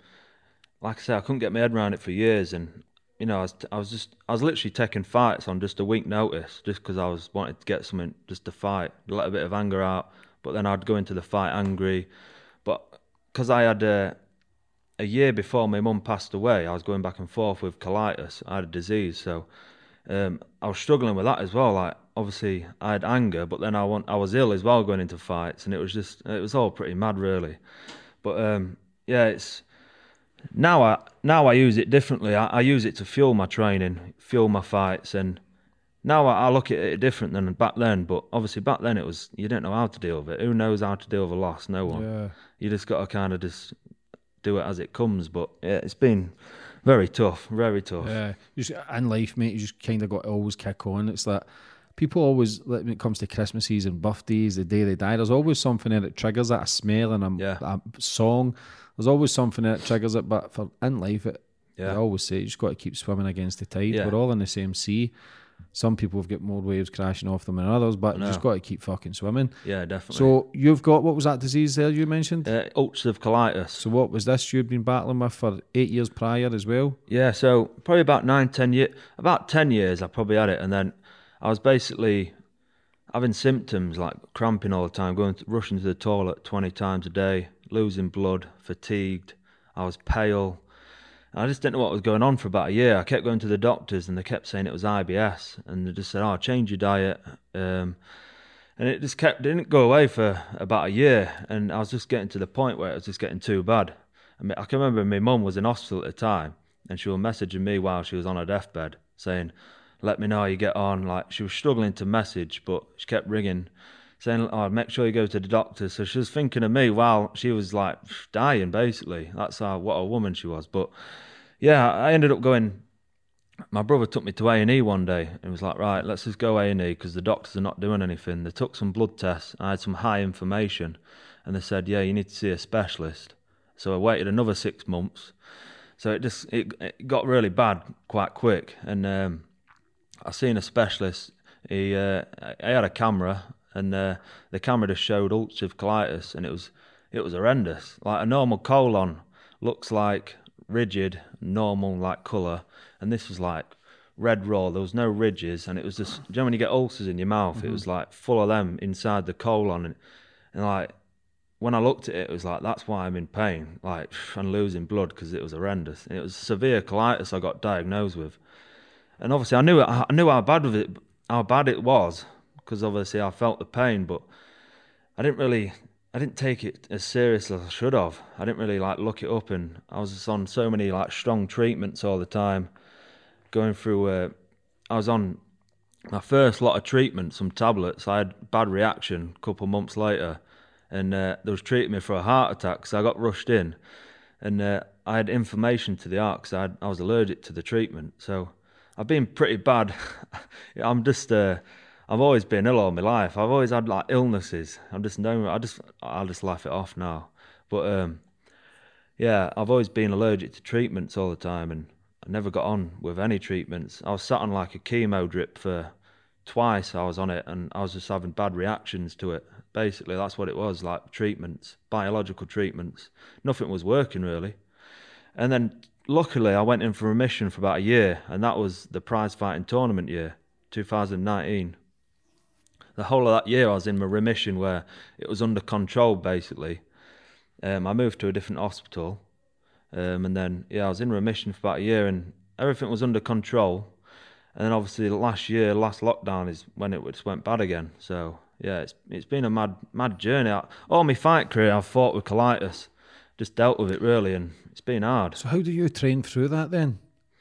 like I said, I couldn't get my head around it for years, and you know, I was, I was just, I was literally taking fights on just a week notice, just because I was wanted to get something just to fight, let a bit of anger out. But then I'd go into the fight angry. But because I had uh, a year before my mum passed away, I was going back and forth with colitis. I had a disease, so um, I was struggling with that as well. Like obviously, I had anger, but then I want, I was ill as well going into fights, and it was just, it was all pretty mad, really. But um, yeah, it's now I now I use it differently. I, I use it to fuel my training, fuel my fights, and now I, I look at it different than back then. But obviously back then it was you didn't know how to deal with it. Who knows how to deal with a loss? No one. Yeah. You just got to kind of just do it as it comes. But yeah, it's been very tough, very tough. Yeah, you just, in life, mate, you just kind of got to always kick on. It's that people always, when it comes to Christmases and birthdays, the day they die, there's always something there that triggers that a smell and a, Yeah. a song. There's always something there that triggers it. But for in life, it, Yeah. I always say you just got to keep swimming against the tide. Yeah. We're all in the same sea. Some people have got more waves crashing off them than others, but you just got to keep fucking swimming. Yeah, definitely. So you've got what was that disease there you mentioned? uh, ulcerative colitis. So what was this you'd been battling with for eight years prior as well? Yeah, so probably about nine, ten years, about ten years, I probably had it, and then I was basically having symptoms like cramping all the time, going to, rushing to the toilet twenty times a day, losing blood, fatigued. I was pale. I just didn't know what was going on for about a year. I kept going to the doctors, and they kept saying it was IBS, and they just said, "Oh, change your diet." Um, and it just kept didn't go away for about a year, and I was just getting to the point where it was just getting too bad. I, mean, I can remember my mum was in hospital at the time, and she was messaging me while she was on her deathbed, saying, "Let me know how you get on." Like she was struggling to message, but she kept ringing, saying, "Oh, make sure you go to the doctor." So she was thinking of me while she was like dying, basically. That's how what a woman she was. But yeah, I ended up going. My brother took me to A and E one day and was like, "Right, let's just go A and E because the doctors are not doing anything." They took some blood tests. I had some high inflammation, and they said, "Yeah, you need to see a specialist." So I waited another six months. So it just it, it got really bad quite quick, and um, I seen a specialist. He uh, I had a camera, and uh, the camera just showed ulcerative colitis, and it was it was horrendous. Like a normal colon looks like rigid, normal like colour, and this was like red raw. There was no ridges, and it was just. Do you know when you get ulcers in your mouth? It was like full of them inside the colon, and, and like when I looked at it, it was like that's why I'm in pain, like and losing blood because it was horrendous. And it was severe colitis I got diagnosed with, and obviously I knew it, I knew how bad of it, how bad it was, because obviously I felt the pain, but I didn't really, I didn't take it as serious as I should have. I didn't really like look it up, and I was just on so many like strong treatments all the time, going through. Uh, I was on my first lot of treatment, some tablets. I had bad reaction a couple months later, and uh, they was treating me for a heart attack. So I got rushed in, and uh, I had inflammation to the heart because I, I was allergic to the treatment. So I've been pretty bad. I'm just, uh, I've always been ill all my life. I've always had like illnesses. I'm just no, I just, I'll just laugh it off now. But um, yeah, I've always been allergic to treatments all the time, and I never got on with any treatments. I was sat on like a chemo drip for twice. I was on it, and I was just having bad reactions to it. Basically, that's what it was like treatments, biological treatments. Nothing was working really. And then luckily, I went in for remission for about a year, and that was the prize fighting tournament year, 2019. The whole of that year, I was in my remission where it was under control basically. Um, I moved to a different hospital, um, and then yeah, I was in remission for about a year, and everything was under control. And then obviously last year, last lockdown is when it just went bad again. So yeah, it's it's been a mad mad journey. I- All my fight career, I've fought with colitis, just dealt with it really, and it's been hard. So how do you train through that then?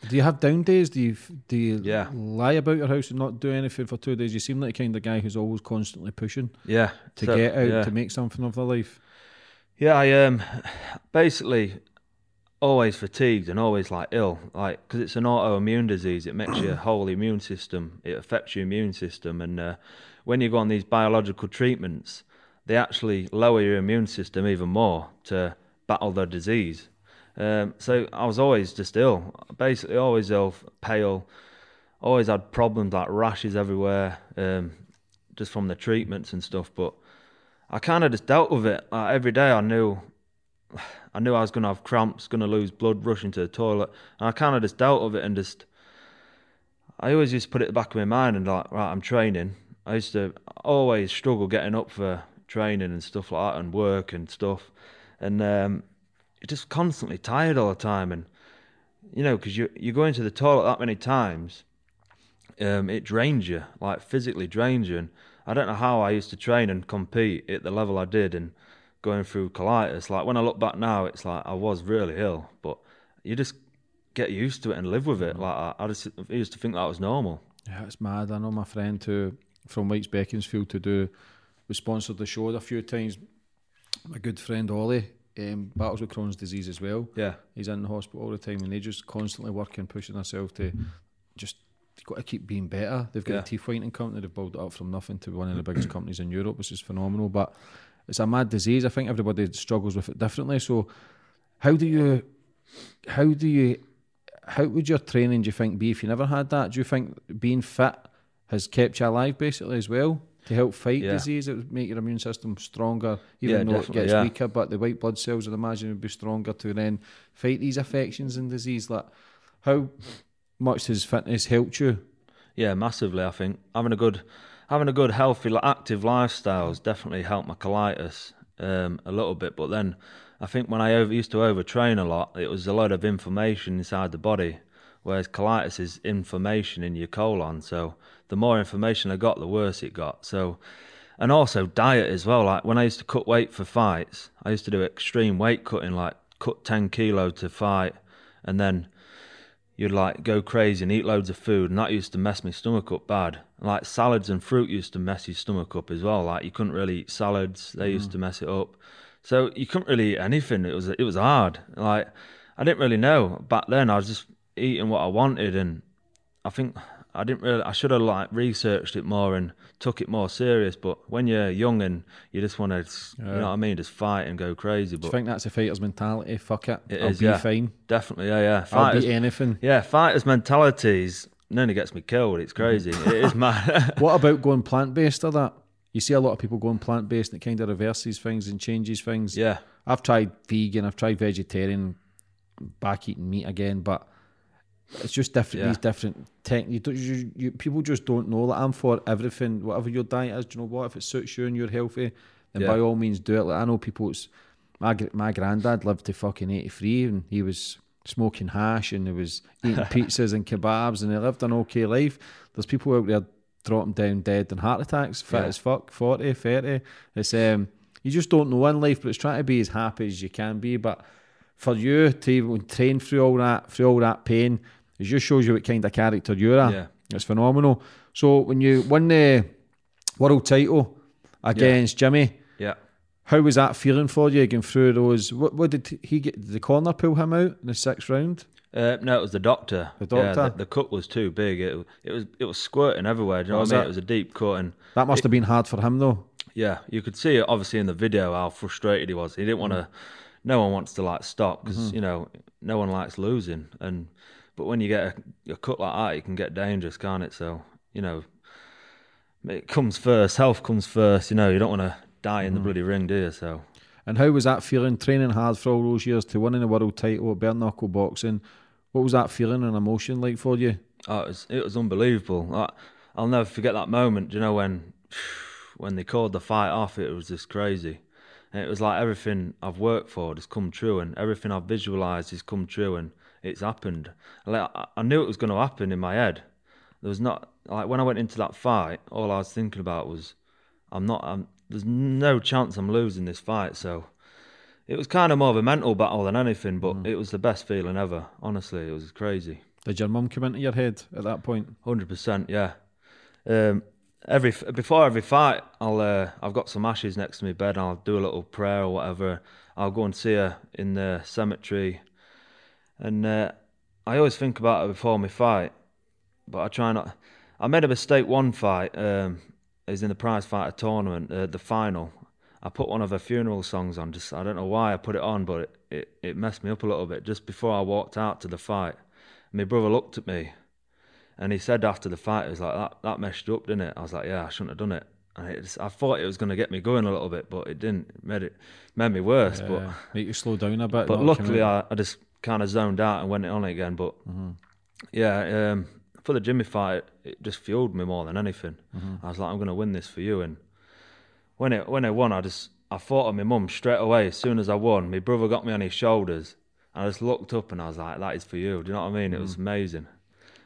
Do you have down days? Do you do you Yeah. lie about your house and not do anything for two days? You seem like the kind of guy who's always constantly pushing Yeah, to so- get out yeah. to make something of their life. Yeah, I um basically always fatigued and always like ill, like because it's an autoimmune disease. It makes your whole immune system. It affects your immune system, and uh, when you go on these biological treatments, they actually lower your immune system even more to battle the disease. Um, so I was always just ill, basically always ill, pale, always had problems like rashes everywhere, um, just from the treatments and stuff. But I kind of just dealt with it. Like every day, I knew, I knew I was gonna have cramps, gonna lose blood, rushing to the toilet, and I kind of just dealt with it and just. I always used to put it back of my mind and like, right, I'm training. I used to always struggle getting up for training and stuff like that and work and stuff, and um, you're just constantly tired all the time, and you know, because you you go into the toilet that many times, um, it drains you, like physically drains you. And I don't know how I used to train and compete at the level I did and going through colitis. Like when I look back now, it's like I was really ill, but you just get used to it and live with it. Like I, I just I used to think that was normal. Yeah, it's mad. I know my friend who from White's Beaconsfield to do we sponsored the show a few times. My good friend Ollie um, battles with Crohn's disease as well. Yeah. He's in the hospital all the time and they just constantly working, pushing themselves to just got to keep being better. They've got Yeah. a teeth whitening company, they've built it up from nothing to one of the biggest companies in Europe, which is phenomenal. But it's a mad disease. I think everybody struggles with it differently. So how do you how do you how would your training, do you think, be if you never had that? Do you think being fit has kept you alive basically as well to help fight Yeah. disease? It would make your immune system stronger, even Yeah, though it gets yeah. weaker. But the white blood cells, I'd imagine, would be stronger to then fight these infections and disease. Like, how much has fitness helped you? Yeah, massively. I think having a good, having a good, healthy, active lifestyle has definitely helped my colitis um, a little bit. But then, I think when I over, used to overtrain a lot, it was a lot of inflammation inside the body. Whereas colitis is inflammation in your colon. So the more inflammation I got, the worse it got. So, and also diet as well. Like when I used to cut weight for fights, I used to do extreme weight cutting, like cut ten kilo to fight, and then you'd like go crazy and eat loads of food, and that used to mess my stomach up bad. Like salads and fruit used to mess your stomach up as well. Like you couldn't really eat salads; they used to mm. mess it up. So you couldn't really eat anything. It was it was hard. Like I didn't really know back then. I was just eating what I wanted, and I think I didn't really. I should have like researched it more and took it more serious. But when you're young and you just want to, you know what I mean, just fight and go crazy. But you think that's a fighter's mentality? Fuck it, it I'll is, be yeah. fine. Definitely, yeah, yeah. I'll beat anything. yeah, fighters' mentalities nearly gets me killed. It's mm-hmm. crazy. it is mad. What about going plant based or that? You see a lot of people going plant based and it kind of reverses things and changes things. yeah, I've tried vegan, I've tried vegetarian, back eating meat again, but it's just different. Yeah. These different tech. You, don't- you, you, people just don't know that I'm for everything, whatever your diet is. Do you know what? If it suits you and you're healthy, then Yeah. by all means do it. Like I know people. It's my my granddad lived to fucking eighty three, and he was smoking hash and he was eating pizzas and kebabs, and he lived an okay life. There's people out there dropping down dead and heart attacks, fit Yeah. as fuck, 40, 30. It's um, you just don't know in life, but it's trying to be as happy as you can be. But for you to even train through all that, through all that pain, it just shows you what kind of character you're at. Yeah. It's phenomenal. So when you won the world title against Jimmy, yeah. how was that feeling for you going through those? What, what did he get? Did the corner pull him out in the sixth round? Uh, no, it was the doctor. The Yeah, doctor? the, the cut was too big. It, it was it was squirting everywhere. Do you know Was what I mean? it? It was a deep cut, and That must have been hard for him though. yeah, you could see it obviously in the video how frustrated he was. He didn't want to. No one wants to like stop because you know no one likes losing. And but when you get a, a cut like that, it can get dangerous, can't it? So you know, it comes first. Health comes first. You know, you don't want to die in the mm. bloody ring, do you? So And how was that feeling? Training hard for all those years to winning the world title at bare knuckle boxing. What was that feeling and emotion like for you? Oh, it was it was unbelievable. I, I'll never forget that moment. You know when when they called the fight off, it was just crazy. And it was like everything I've worked for has come true, and everything I've visualized has come true, and it's happened. Like I, I knew it was going to happen in my head. There was not like when I went into that fight, all I was thinking about was, I'm not. I'm, there's no chance I'm losing this fight. So it was kind of more of a mental battle than anything, but it was the best feeling ever. Honestly, it was crazy. Did your mum come into your head at that point? Hundred percent, yeah. Um, every before every fight, I'll uh, I've got some ashes next to my bed. And I'll do a little prayer or whatever. I'll go and see her in the cemetery, and uh, I always think about it before my fight. But I try not. I made a mistake one fight. Um, is in the prize fighter tournament, uh, the final. I put one of her funeral songs on. Just I don't know why I put it on, but it, it, it messed me up a little bit. Just before I walked out to the fight, my brother looked at me and he said after the fight, he was like, that, that messed you up, didn't it? I was like, yeah, I shouldn't have done it. And it just, I thought it was going to get me going a little bit, but it didn't. It made, it, made me worse. But Uh, make you slow down a bit. but luckily. I, I just kind of zoned out and went on it again. But mm-hmm. yeah, um, for the Jimmy fight, it just fueled me more than anything. Mm-hmm. I was like, I'm going to win this for you. And when it when I won, I just I thought of my mum straight away. As soon as I won, my brother got me on his shoulders. And I just looked up and I was like, that is for you. Do you know what I mean? It was mm-hmm. amazing.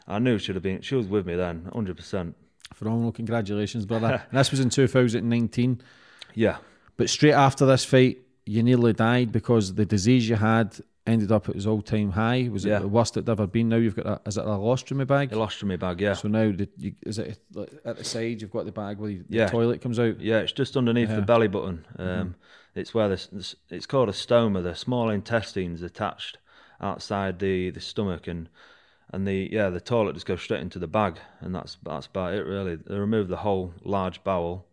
I knew she should have been. She was with me then, hundred percent. Phenomenal. Congratulations, brother. and this was in 2019. Yeah, But straight after this fight, you nearly died because the disease you had ended up at its all time high. Was it the worst it'd ever been? Now you've got a, is it a colostomy bag? colostomy bag. Yeah, So now the, you, is it at the side you've got the bag where the Yeah. toilet comes out? Yeah, it's just underneath Yeah. the belly button. Um, It's where the, s- it's called a stoma. The small intestines attached outside the, the stomach, and and the yeah the toilet just goes straight into the bag, and that's that's about it really. They remove the whole large bowel,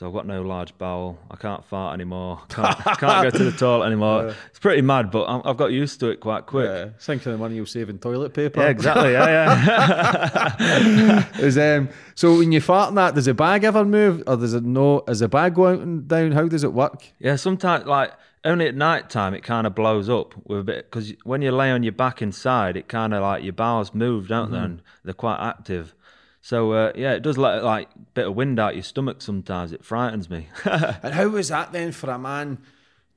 So I've got no large bowel. I can't fart anymore. Can't, can't go to the toilet anymore. It's pretty mad, but I'm, I've got used to it quite quick. Yeah, think of the money you'll save in toilet paper. Yeah, exactly. Yeah, yeah. Is, um, so when you fart in that, does the bag ever move, or does it no? Is the bag going out and down? How does it work? yeah, sometimes like only at night time it kind of blows up with a bit because when you lay on your back inside, it kind of like your bowels move, don't they? And they're quite active. So uh, yeah, it does let like a bit of wind out your stomach sometimes. It frightens me. And how was that then for a man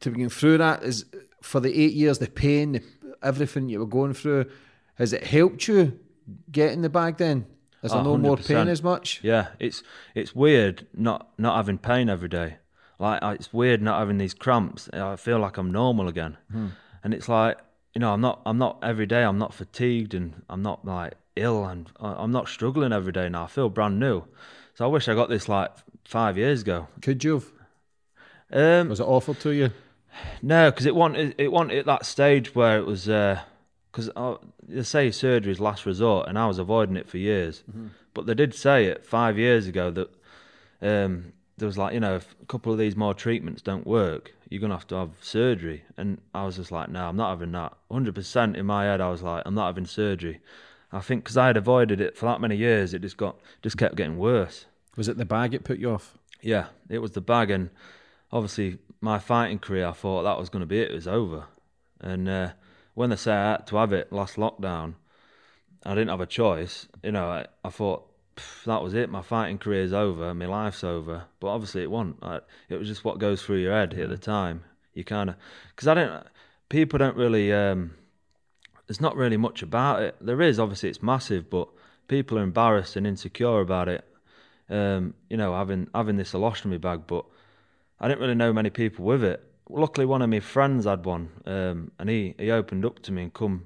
to be going through that? Is for the eight years, the pain, the, everything you were going through, has it helped you get in the bag then? Is there Oh, no more pain as much? Yeah, it's it's weird not not having pain every day. Like it's weird not having these cramps. I feel like I'm normal again, and it's like you know I'm not I'm not every day. I'm not fatigued and I'm not like ill and I- I'm not struggling every day now. I feel brand new. So I wish I got this like five years ago. Could you have? Um, Was it offered to you? no, because it wasn't. It wasn't at that stage where it was. Because uh, they say surgery is last resort, and I was avoiding it for years. But they did say it five years ago that um, there was like, you know, if a couple of these more treatments don't work, you're gonna have to have surgery. And I was just like, no, I'm not having that. 100% in my head, I was like, I'm not having surgery. I think because I had avoided it for that many years, it just got just kept getting worse. Was it the bag it put you off? Yeah, it was the bag, and obviously my fighting career, I thought that was going to be it. It was over, and uh, when they say I had to have it last lockdown, I didn't have a choice. You know, I, I thought that was it. My fighting career's over. My life's over. But obviously, it wasn't. I, it was just what goes through your head at the time. You kind of because I don't. People don't really. Um, there's not really much about it. There is obviously it's massive, but people are embarrassed and insecure about it. Um, you know, having having this ileostomy bag, but I didn't really know many people with it. Luckily, one of my friends had one, um, and he, he opened up to me and come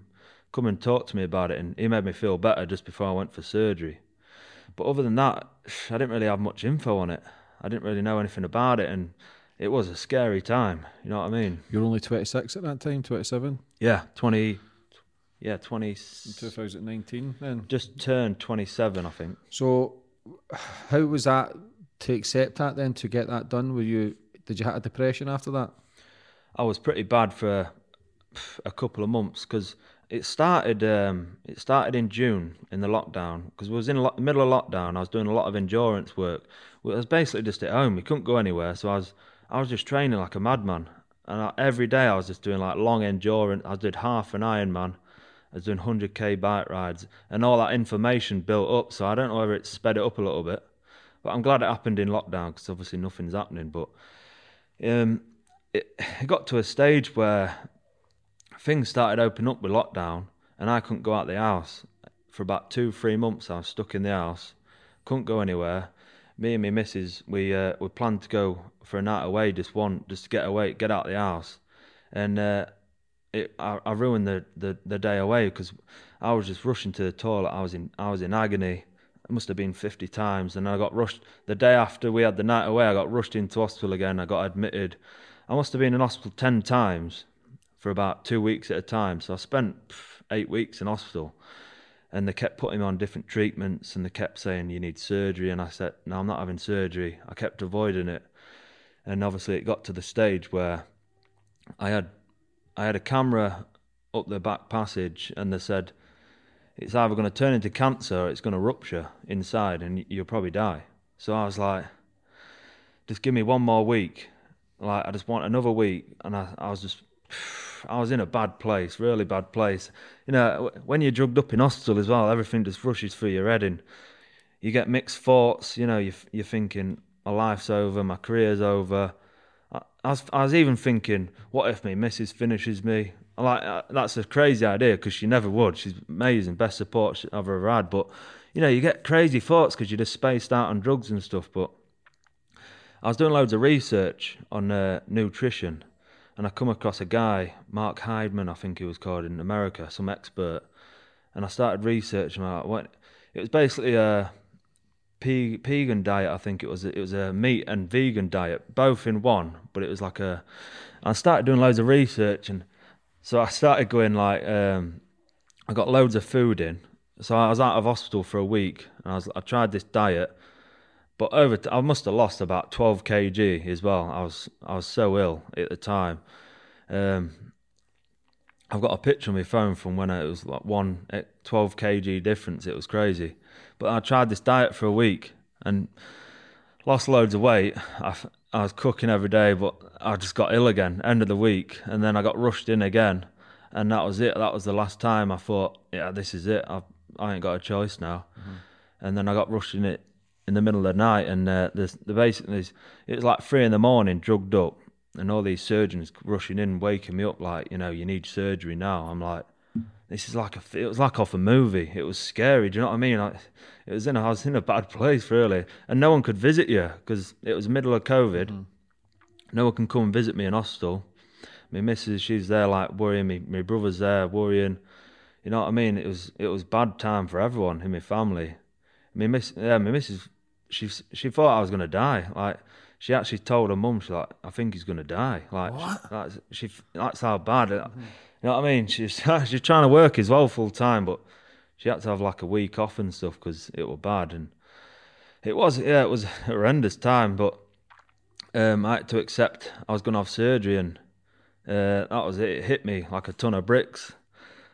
come and talk to me about it, and he made me feel better just before I went for surgery. But other than that, I didn't really have much info on it. I didn't really know anything about it, and it was a scary time. You know what I mean? You're only 26 at that time, 27, Yeah, twenty. Yeah, twenty. 2019 then. Just turned twenty-seven, I think. So, how was that to accept that then, to get that done? Were you, did you have a depression after that? I was pretty bad for a couple of months because it started. Um, it started in June in the lockdown because we was in lo- the middle of lockdown. I was doing a lot of endurance work. We was basically just at home. We couldn't go anywhere, so I was I was just training like a madman. And I, every day I was just doing like long endurance. I did half an Ironman. I was doing 100k bike rides, and all that inflammation built up. So I don't know whether it sped it up a little bit, but I'm glad it happened in lockdown because obviously nothing's happening. But um, it, it got to a stage where things started opening up with lockdown, and I couldn't go out the house for about two, three months. I was stuck in the house, couldn't go anywhere. Me and my missus, we uh, we planned to go for a night away, just one, just to get away, get out the house, and uh, it, I, I ruined the, the, the day away because I was just rushing to the toilet. I was in I was in agony. It must have been fifty times, and I got rushed the day after we had the night away. I got rushed into hospital again. I got admitted. I must have been in hospital ten times for about two weeks at a time. So I spent eight weeks in hospital, and they kept putting me on different treatments, and they kept saying you need surgery, and I said no, I'm not having surgery. I kept avoiding it, and obviously it got to the stage where I had I had a camera up the back passage, and they said it's either going to turn into cancer or it's going to rupture inside, and you'll probably die. So I was like, just give me one more week. Like I just want another week, and I, I was just, I was in a bad place, really bad place. You know, when you're drugged up in hospital as well, everything just rushes through your head, and you get mixed thoughts. You know, you you're thinking my life's over, my career's over. I, was I was even thinking, what if my missus finishes me? Like uh, that's a crazy idea because she never would. She's amazing, best support I've ever had. But you know, you get crazy thoughts because you're just spaced out on drugs and stuff. But I was doing loads of research on uh, nutrition, and I come across a guy, Mark Hyman, I think he was called in America, some expert, and I started researching about it was basically a pe- vegan diet. I think it was it was a meat and vegan diet, both in one. But it was like a. I started doing loads of research, and so I started going like um, I got loads of food in. So I was out of hospital for a week, and I was I tried this diet, but over, t- I must have lost about 12 kg as well. I was I was so ill at the time. Um, I've got a picture on my phone from when it was like one eh, 12 kg difference. It was crazy. But I tried this diet for a week and lost loads of weight. I was cooking every day, but I just got ill again. End of the week, and then I got rushed in again, and that was it. That was the last time I thought, yeah, this is it. I I ain't got a choice now. And then I got rushed in it in the middle of the night, and uh, the the basically it was like three in the morning, drugged up, and all these surgeons rushing in, waking me up like, you know, you need surgery now. I'm like, this is like a, it was like off a movie. It was scary. Do you know what I mean? Like, it was in, a, I was in a bad place really, and no one could visit you because it was the middle of COVID. Mm-hmm. No one can come and visit me in hostel. My missus, she's there like worrying me. My brother's there worrying. You know what I mean? It was it was bad time for everyone in my family. My miss, yeah, my missus, she she thought I was gonna die. Like she actually told her mum, she's like, I think he's gonna die. Like she, that's she that's how bad. It, mm-hmm. You know what I mean? She's she's trying to work as well full time, but she had to have like a week off and stuff because it was bad and it was yeah it was a horrendous time. But um, I had to accept I was gonna have surgery and uh, that was it. It hit me like a ton of bricks.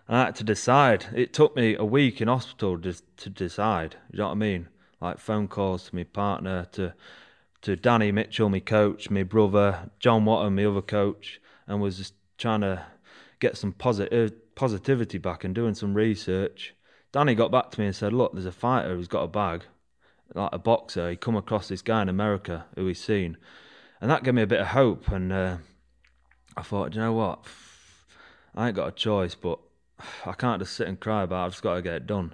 And I had to decide. It took me a week in hospital just to decide. You know what I mean? Like phone calls to my partner, to to Danny Mitchell, my coach, my brother, John Watton, my other coach, and was just trying to get some positive positivity back and doing some research. Danny got back to me and said, "Look, there's a fighter who's got a bag, like a boxer. He come across this guy in America who he's seen, and that gave me a bit of hope. And uh, I thought, "Do you know what? I ain't got a choice, but I can't just sit and cry about. it. I've just got to get it done."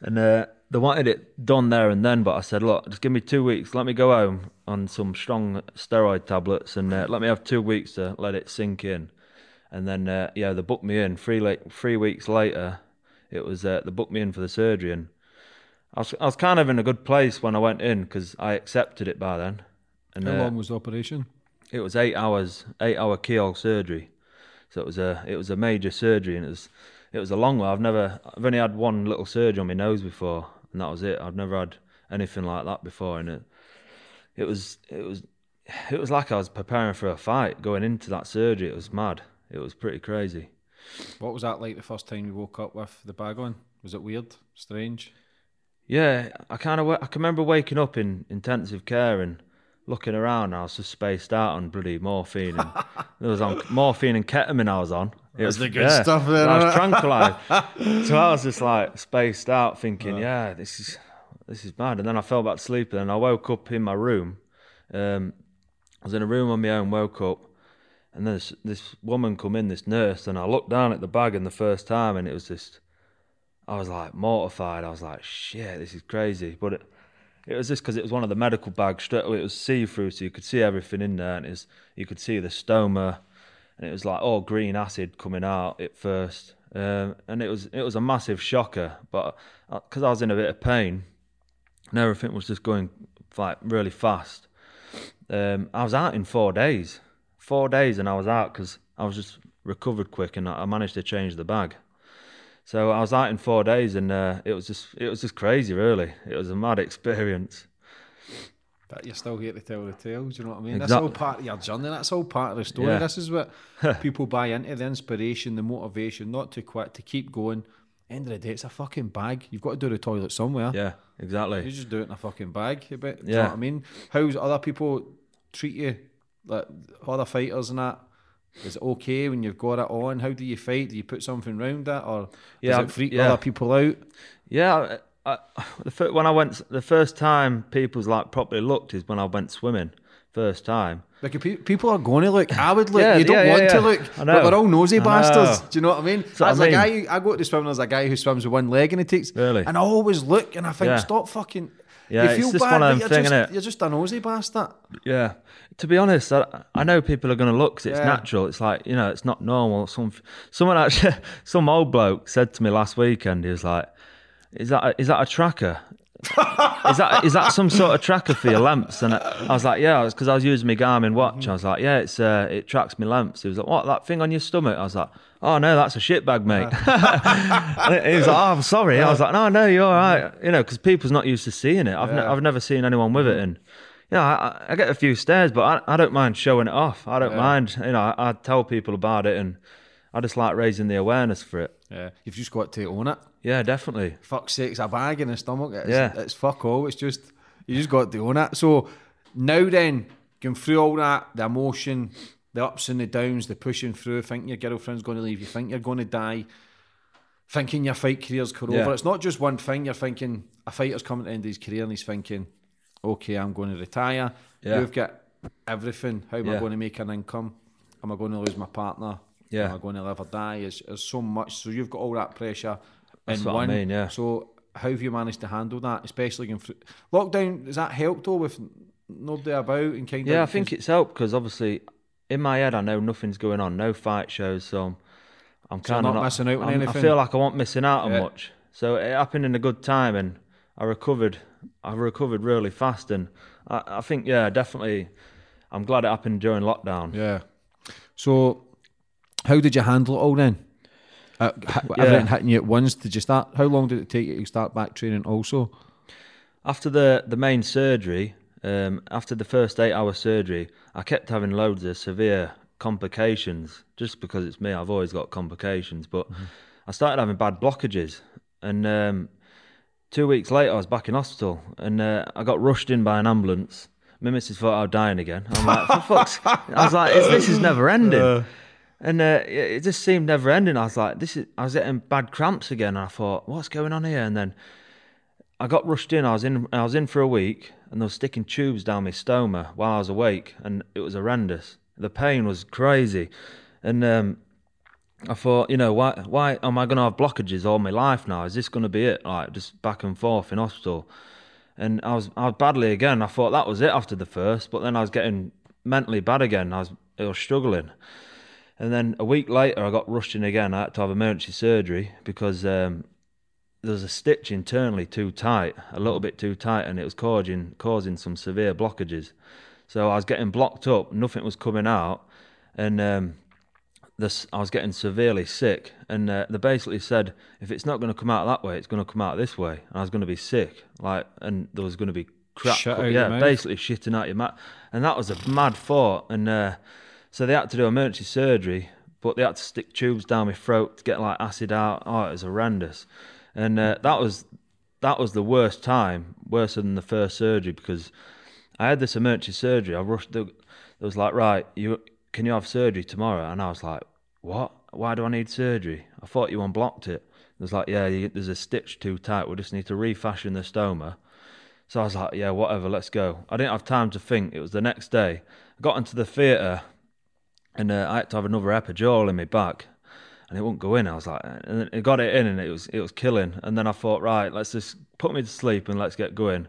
And uh, they wanted it done there and then, but I said, "Look, just give me two weeks. Let me go home on some strong steroid tablets, and uh, let me have two weeks to let it sink in." And then, uh, yeah, they booked me in. Three late, three weeks later, it was uh, they booked me in for the surgery, and I was I was kind of in a good place when I went in because I accepted it by then. And How uh, long was the operation? it was eight hours, eight hour keyhole surgery. So it was a it was a major surgery, and it was it was a long one. I've never I've only had one little surgery on my nose before, and that was it. I've never had anything like that before, and it it was it was it was like I was preparing for a fight going into that surgery. It was mad. It was pretty crazy. What was that like the first time you woke up with the bag on? Was it weird? Strange? Yeah, I kind of I can remember waking up in intensive care and looking around. And I was just spaced out on bloody morphine. And there was on morphine and ketamine. I was on. It was the good stuff then, I was innit? tranquilized. so I was just like spaced out, thinking, yeah, this is this is mad. And then I fell back to sleep, and then I woke up in my room. Um, I was in a room on my own. Woke up, and then this, this woman come in, this nurse, and I looked down at the bag and the first time, and it was just. I was like mortified. I was like, shit, this is crazy. But it, it was just because it was one of the medical bags. Straight away, it was see through, so you could see everything in there, and it was, you could see the stoma, and it was like all green acid coming out at first, um, and it was it was a massive shocker. But because I was in a bit of pain, and everything was just going like really fast, um, I was out in four days. Four days, and I was out because I was just recovered quick, and I managed to change the bag. So I was out in four days, and uh, it was just it was just crazy. Really, it was a mad experience. But you're still here to tell the tale. Do you know what I mean? Exact- That's all part of your journey. That's all part of the story. Yeah. This is what people buy into the inspiration, the motivation, not to quit, to keep going. End of the day, it's a fucking bag. You've got to do the toilet somewhere. Yeah, exactly. You exactly. just do it in a fucking bag. A bit. Do you Yeah. know what I mean? How's other people treat you? Like other fighters and that? Is it okay when you've got it on? How do you fight? Do you put something round it, or Yeah, does it freak yeah. other people out? Yeah, I, I, the when I went the first time, people's like properly looked is when I went swimming. First time. Like pe- people are going to look, I would look. Yeah, you don't yeah, want yeah, to look, I but know. we're all nosy bastards. Do you know what I mean? what I As a guy, I go to swim. There's a guy who swims with one leg and he takes. Really? And I always look and I think, stop fucking. Yeah, you it's feel just bad, one but you're, thing, just, you're just a nosy bastard. Yeah. To be honest, I, I know people are going to look 'cause it's natural. It's like you know, it's not normal. Some someone actually, some old bloke said to me last weekend. He was like, "Is that a, is that a tracker?" Is that is that some sort of tracker for your lamps? And I, I was like, yeah, because I was using my Garmin watch. I was like, yeah, it's uh, it tracks my lamps. He was like, what that thing on your stomach? I was like, oh no, that's a shit bag, mate. He was like, oh, I'm sorry. I was like, no, no, you're all right. You know, because people's not used to seeing it. I've ne- I've never seen anyone with it, and you know, I, I get a few stares, but I, I don't mind showing it off. I don't mind. You know, I, I tell people about it, and I just like raising the awareness for it. Yeah, you've just got to own it. Yeah, definitely. Fuck sakes, it's a bag in the stomach. It's, Yeah. it's fuck all. It's just you just got to own it. So now then, going through all that, the emotion, the ups and the downs, the pushing through, thinking your girlfriend's going to leave you, think you're going to die, thinking your fight career's cut Yeah. over. It's not just one thing. You're thinking a fighter's coming to end his career and he's thinking, okay, I'm going to retire. Yeah. You've got everything. How am I going to make an income? Am I going to lose my partner? Yeah. Am I going to live or die? There's, there's so much. So you've got all that pressure That's in what I mean, yeah. So how have you managed to handle that, especially going through lockdown? Has that helped though with nobody about and kind of? Yeah, I think it's helped because obviously in my head I know nothing's going on, no fight shows, so I'm, I'm So kind of not missing out on I'm- I feel like I wasn't missing out on Yeah. much. So it happened in a good time, and I recovered. I recovered really fast, and I, I think yeah, definitely. I'm glad it happened during lockdown. Yeah. So how did you handle it all then? Uh, Yeah. Everything hitting you at once. Did you start? How long did it take you to start back training? Also, After the the main surgery, um, after the first eight hour surgery, I kept having loads of severe complications. Just because it's me, I've always got complications. But I started having bad blockages, and um, two weeks later, I was back in hospital, and uh, I got rushed in by an ambulance. My missus thought I was dying again. I'm like, for fuck's! I was like, this is never ending. And uh, it just seemed never ending. I was like, this is. I was getting bad cramps again, and I thought, what's going on here? And then I got rushed in. I was in. I was in for a week, and they were sticking tubes down my stoma while I was awake, and it was horrendous. The pain was crazy, and um, I thought, you know, why? Why am I going to have blockages all my life now? Is this going to be it? Like just back and forth in hospital, and I was I was badly again. I thought that was it after the first, but then I was getting mentally bad again. I was I was struggling. And then a week later, I got rushed in again. I had to have emergency surgery because um, there was a stitch internally too tight, a little bit too tight, and it was causing causing some severe blockages. So I was getting blocked up, nothing was coming out, and um, this I was getting severely sick. And uh, they basically said, if it's not going to come out that way, it's going to come out this way, and I was going to be sick, like, and there was going to be crap, Shit co- out your yeah, basically shitting out your mouth, and that was a mad thought, and. Uh, so they had to do emergency surgery, but they had to stick tubes down my throat to get like acid out. Oh, it was horrendous, and uh, that was that was the worst time, worse than the first surgery because I had this emergency surgery. I rushed. The, it was like, right, you can you have surgery tomorrow? And I was like, what? Why do I need surgery? I thought you unblocked it. It was like, yeah, you, there's a stitch too tight. We just need to refashion the stoma. So I was like, yeah, whatever, let's go. I didn't have time to think. It was the next day. I got into the theatre and uh, I had to have another epidural in my back, and it wouldn't go in. I was like, and it got it in, and it was it was killing. And then I thought, right, let's just put me to sleep and let's get going.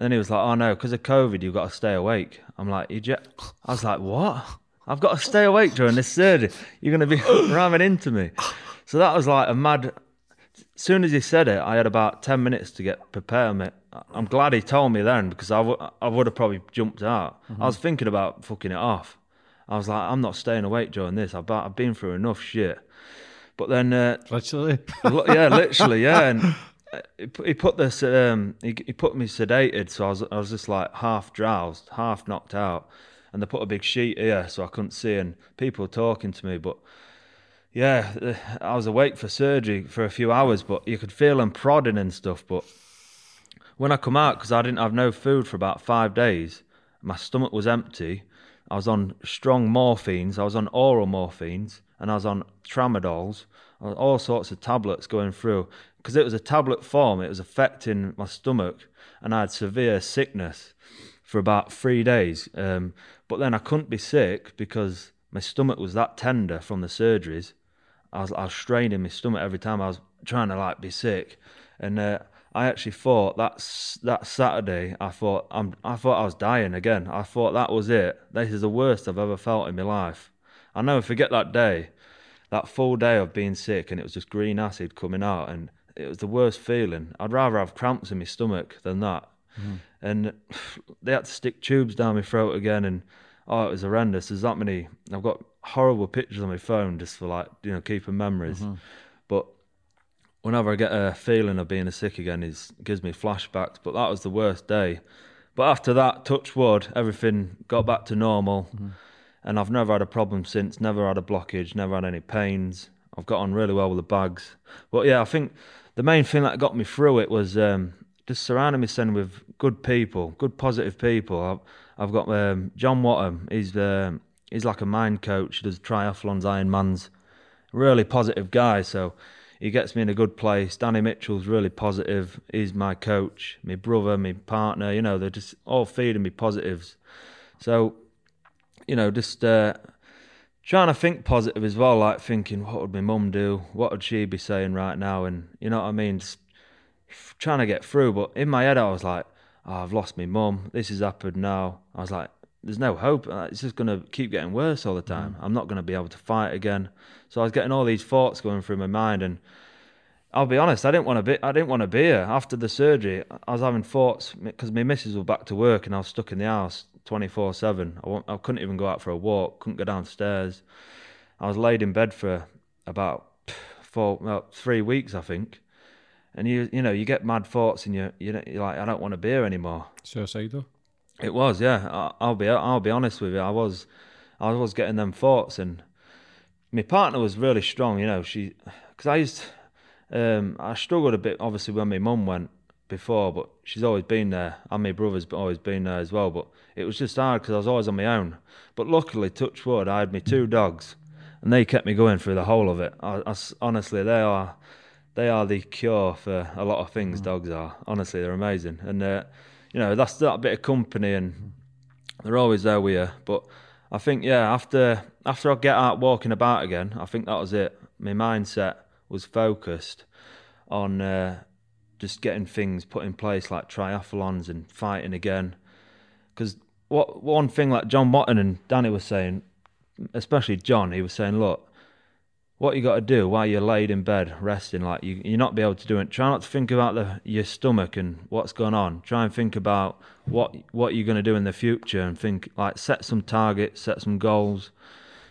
And then he was like, oh no, because of COVID, you've got to stay awake. I'm like, you jet? I was like, what? I've got to stay awake during this surgery. You're going to be ramming into me. So that was like a mad. As soon as he said it, I had about 10 minutes to get prepared. Mate. I'm glad he told me then because I, w- I would have probably jumped out. I was thinking about fucking it off. I was like, I'm not staying awake during this. I've, I've been through enough shit. But then, uh, literally. Yeah, literally, yeah. And uh, he put, this, um, he, he put me sedated, so I was, I was just like half drowsed, half knocked out, and they put a big sheet here so I couldn't see, and people were talking to me, but yeah, I was awake for surgery for a few hours, but you could feel them prodding and stuff. But when I come out, because I didn't have no food for about five days, my stomach was empty. I was on strong morphines. I was on oral morphines, and I was on tramadols, uh, all sorts of tablets going through. Because it was a tablet form, it was affecting my stomach, and I had severe sickness for about three days. Um, but then I couldn't be sick because my stomach was that tender from the surgeries. I was, I was straining my stomach every time I was trying to like be sick, and uh, I actually thought that s- that Saturday I thought I'm I thought I was dying again. I thought that was it. This is the worst I've ever felt in my life. I'll never forget that day, that full day of being sick, and it was just green acid coming out, and it was the worst feeling. I'd rather have cramps in my stomach than that. Mm. and they had to stick tubes down my throat again, and oh, it was horrendous. There's that many. I've got horrible pictures on my phone just for like you know keeping memories, mm-hmm. but whenever I get a feeling of being sick again, it gives me flashbacks. But that was the worst day. But after that, touch wood, everything got back to normal, and I've never had a problem since. Never had a blockage. Never had any pains. I've got on really well with the bags. But yeah, I think the main thing that got me through it was um, just surrounding myself with good people, good positive people. I've, I've got um, John Watham. He's um, he's like a mind coach. He does triathlons, Ironmans. Really positive guy. So he gets me in a good place. Danny Mitchell's really positive. He's my coach, my brother, my partner. You know, they're just all feeding me positives. So, you know, just uh, trying to think positive as well. Like thinking, what would my mum do? What would she be saying right now? And you know what I mean? Just trying to get through. But in my head, I was like, oh, I've lost my mum. This has happened now. I was like, there's no hope. Uh, It's just going to keep getting worse all the time. I'm not going to be able to fight again. So I was getting all these thoughts going through my mind, and I'll be honest, I didn't want to be. I didn't want to be here after the surgery. I was having thoughts because my missus was back to work, and I was stuck in the house twenty four seven. I couldn't even go out for a walk. Couldn't go downstairs. I was laid in bed for about four, well, three weeks, I think. And you, you know, you get mad thoughts, and you, you, you're like, I don't want to be here anymore. Suicidal. It was, yeah. I, I'll be, I'll be honest with you. I was, I was getting them thoughts, and my partner was really strong. You know, she, because I used, um, I struggled a bit, obviously, when my mum went before, but she's always been there, and my brother's always been there as well. But it was just hard because I was always on my own. But luckily, touch wood, I had my two dogs, and they kept me going through the whole of it. I, I honestly, they are, they are the cure for a lot of things. Dogs are honestly, they're amazing, and uh, you know that's that bit of company, and they're always there with you. But I think yeah, after after I get out walking about again, I think that was it. My mindset was focused on uh, just getting things put in place like triathlons and fighting again. Because what one thing like John Watton and Danny was saying, especially John, he was saying, look, what you got to do while you're laid in bed resting, like you, you're not be able to do it. Try not to think about the your stomach and what's going on. Try and think about what what you're going to do in the future, and think like set some targets, set some goals.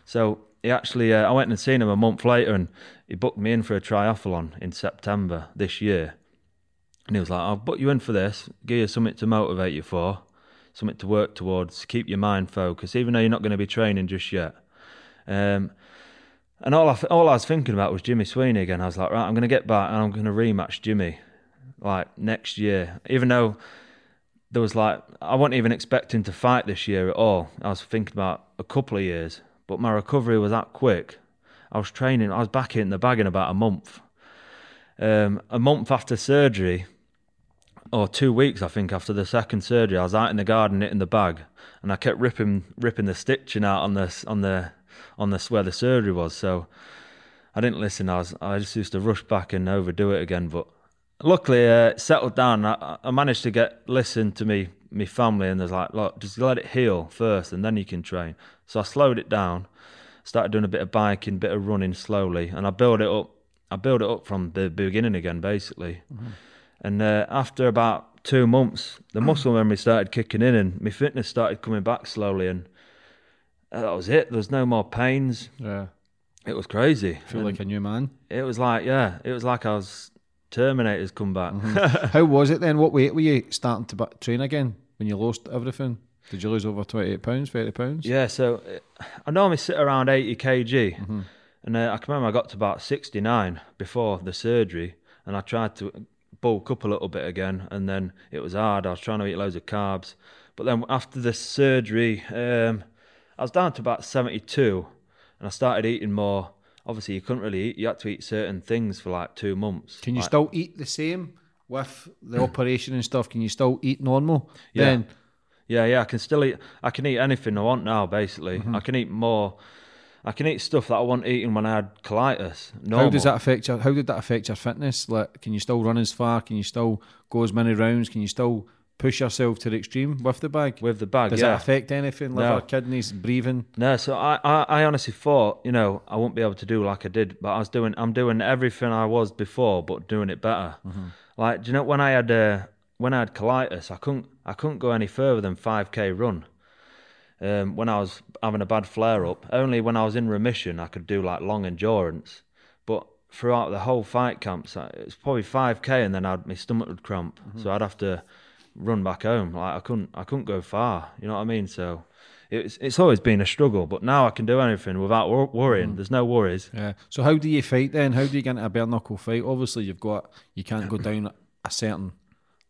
So he actually, uh, I went and seen him a month later, and he booked me in for a triathlon in September this year. And he was like, "I'll book you in for this. Give you something to motivate you for, something to work towards. Keep your mind focused, even though you're not going to be training just yet." Um, and all I, all I was thinking about was Jimmy Sweeney again. I was like, right, I'm going to get back and I'm going to rematch Jimmy, like next year. Even though there was like, I wasn't even expecting to fight this year at all. I was thinking about a couple of years, but my recovery was that quick. I was training. I was back in the bag in about a month. Um, a month after surgery, or two weeks, I think, after the second surgery, I was out in the garden knitting the bag, and I kept ripping ripping the stitching out on the on the on the where the surgery was. So I didn't listen. I was I just used to rush back and overdo it again. But luckily, uh, it settled down. I, I managed to get listen to me me family, and there's like, look, just let it heal first, and then you can train. So I slowed it down, started doing a bit of biking, bit of running slowly, and I built it up. I built it up from the beginning again, basically. And uh, after about two months, the muscle memory started kicking in, and my fitness started coming back slowly, and uh, that was it. There was no more pains. Yeah. It was crazy. Feel And like a new man. it was like, yeah, it was like I was Terminator's come back. How was it then? What weight were you starting to train again when you lost everything? Did you lose over 28 pounds, 30 pounds? yeah, so uh, I normally sit around 80 kg, and uh, I can remember I got to about 69 before the surgery, and I tried to bulk up a little bit again, and then it was hard. I was trying to eat loads of carbs, but then after the surgery, um, I was down to about 72, and I started eating more. Obviously, you couldn't really eat. You had to eat certain things for like two months. Can you Like- still eat the same with the operation and stuff? Can you still eat normal? Yeah. Then Yeah, yeah, I can still eat. I can eat anything I want now. Basically, Mm-hmm. I can eat more. I can eat stuff that I wasn't eating when I had colitis. Normal. how does that affect your? How did that affect your fitness? Like, can you still run as far? Can you still go as many rounds? Can you still push yourself to the extreme with the bag? with the bag? Does yeah. that affect anything? Liver, No. kidneys, breathing? No, so I, I, I honestly thought, you know, I won't be able to do like I did, but I was doing, I'm doing everything I was before, but doing it better. Mm-hmm. Like, do you know when I had, uh, when I had colitis, I couldn't I couldn't go any further than five k run. Um, when I was having a bad flare up, only when I was in remission I could do like long endurance. But throughout the whole fight camps, it was probably five k, and then I'd my stomach would cramp, so I'd have to run back home. Like I couldn't I couldn't go far. You know what I mean? So. It's it's always been a struggle, but now I can do anything without wor- worrying. There's no worries. Yeah. So how do you fight then? How do you get into a bare knuckle fight? Obviously, you've got you can't go down a certain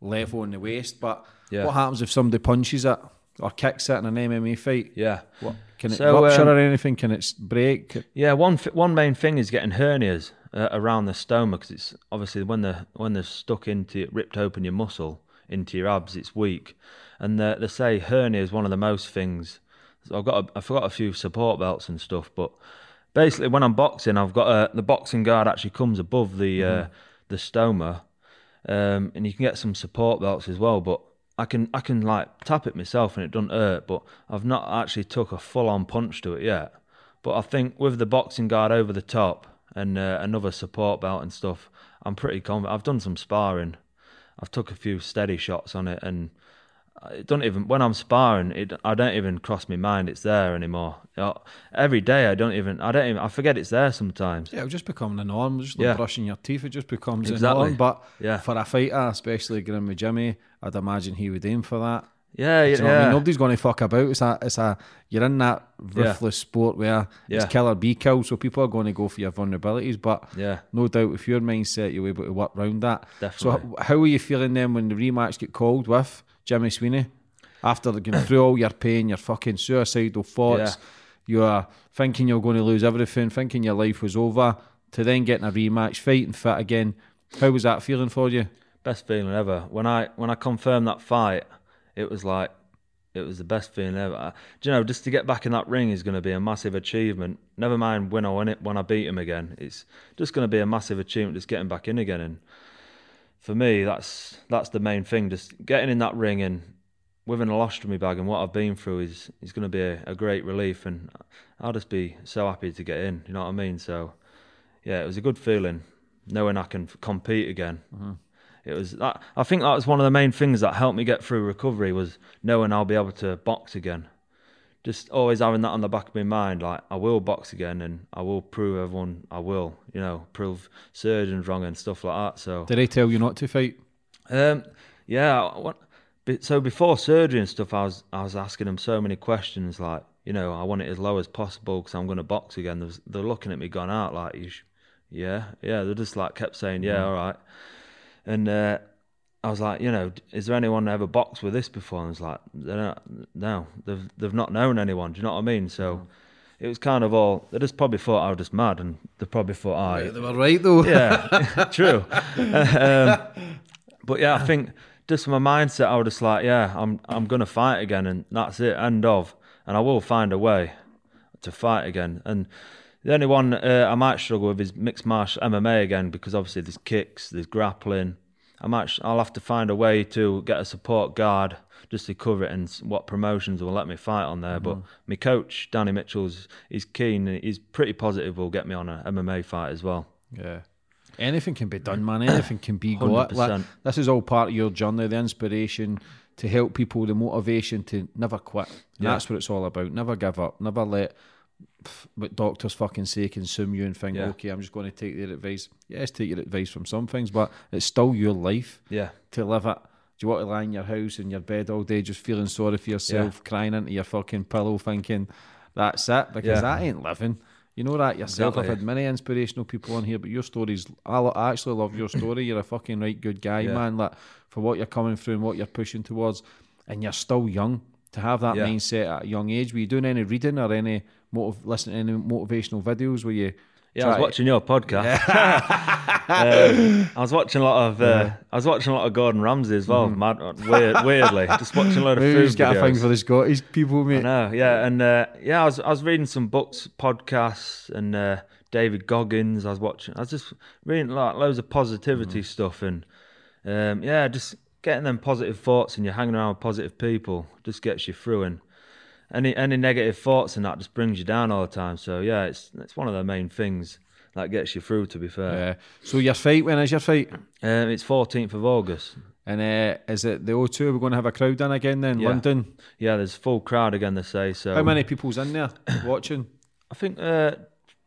level in the waist, but Yeah. what happens if somebody punches it or kicks it in an MMA fight? Yeah. What can it So, rupture um, or anything? Can it break? Yeah, one one main thing is getting hernias uh, around the stoma because it's obviously when the when they're stuck into it, ripped open your muscle into your abs, it's weak, and the, they say hernia is one of the most things. So I've got a, I forgot a few support belts and stuff, but basically when I'm boxing, I've got a, the boxing guard actually comes above the uh, the stoma, um, and you can get some support belts as well, but. I can I can like tap it myself and it doesn't hurt, but I've not actually took a full on punch to it yet. But I think with the boxing guard over the top and uh, another support belt and stuff, I'm pretty confident. I've done some sparring. I've took a few steady shots on it, and it don't even when I'm sparring, it I don't even cross my mind it's there anymore. Every day I don't even I don't even I forget it's there sometimes. Yeah, it'll just become the norm. Just like Yeah. brushing your teeth, it just becomes Exactly. the norm. But Yeah. for a fighter, especially going with Jimmy, I'd imagine he would aim for that. Yeah, yeah, you know what I mean? Nobody's going to fuck about. It's a, it's a, you're in that ruthless sport where it's Yeah. kill or be killed. So people are going to go for your vulnerabilities. But Yeah. no doubt, with your mindset, you're able to work around that. Definitely. So, how were you feeling then when the rematch get called with Jimmy Sweeney? After going through all your pain, your fucking suicidal thoughts, you're thinking you're going to lose everything, thinking your life was over, to then getting a rematch, fighting fit again. How was that feeling for you? best feeling ever. When I when I confirmed that fight, it was like it was the best feeling ever. Do you know, just to get back in that ring is going to be a massive achievement. Never mind when I win it, when I beat him again. It's just going to be a massive achievement just getting back in again. And for me, that's that's the main thing. Just getting in that ring and with an ostomy bag and what I've been through is is going to be a, a great relief. And I'll just be so happy to get in. You know what I mean? So yeah, it was a good feeling knowing I can compete again. Mm-hmm. It was that, I think that was one of the main things that helped me get through recovery was knowing I'll be able to box again. Just always having that on the back of my mind, like I will box again and I will prove everyone I will, you know, prove surgeons wrong and stuff like that. So Did they tell you not to fight? um, yeah. Be- So before surgery and stuff, I was I was asking them so many questions. Like, you know, I want it as low as possible because I'm going to box again. They're looking at me, going out like, you sh- yeah, yeah. They just like kept saying, yeah, all right. And uh, I was like, you know, is there anyone ever boxed with this before? And it's like, they don't, no, they've they've not known anyone. Do you know what I mean? So. It was kind of all. They just probably thought I was just mad, and they probably thought, "I They were right though. yeah, true. um, but yeah, I think just my mindset, I was just like, yeah, I'm I'm gonna fight again, and that's it, end of. And I will find a way to fight again. And the only one uh, I might struggle with is mixed martial MMA again because obviously there's kicks, there's grappling. I might, I'll have to find a way to get a support guard just to cover it, and what promotions will let me fight on there. But my coach Danny Mitchell's, is keen, he's pretty positive. Will get me on a MMA fight as well. Yeah. Anything can be done, man. Anything can be got. Like, this is all part of your journey, the inspiration to help people, the motivation to never quit. Yeah. That's what it's all about. Never give up. Never let what doctors fucking say consume you and think, Yeah. okay, I'm just going to take their advice. Yes, take your advice from some things, but it's still your life Yeah, to live it. Do you want to lie in your house in your bed all day just feeling sorry for yourself, crying into your fucking pillow thinking that's it? Because Yeah. that ain't living. You know that yourself. I've had many inspirational people on here, but your stories, I, I actually love your story. You're a fucking right good guy, Yeah. man. Like, for what you're coming through and what you're pushing towards, and you're still young. To have that Yeah. mindset at a young age, were you doing any reading or any motiv- listening to any motivational videos? Were you? yeah. I was watching your podcast. Um, I was watching a lot of. Uh, I was watching a lot of Gordon Ramsay as well. Mad, weird, weirdly, just watching a lot of Maybe food he's got a thing for the Scottish people, I mate. know, yeah, and uh, yeah, I was I was reading some books, podcasts, and uh, David Goggins. I was watching. I was just reading like loads of positivity stuff, and um, yeah, just getting them positive thoughts, and you're hanging around with positive people just gets you through. And any any negative thoughts and that just brings you down all the time. So yeah, it's it's one of the main things that gets you through. To be fair, Yeah. So your fight, when is your fight? um, it's 14th of August. And uh, is it the O2? We're going to have a crowd in again then, Yeah. London. Yeah, there's full crowd again. They say so. How many people's in there watching? I think uh,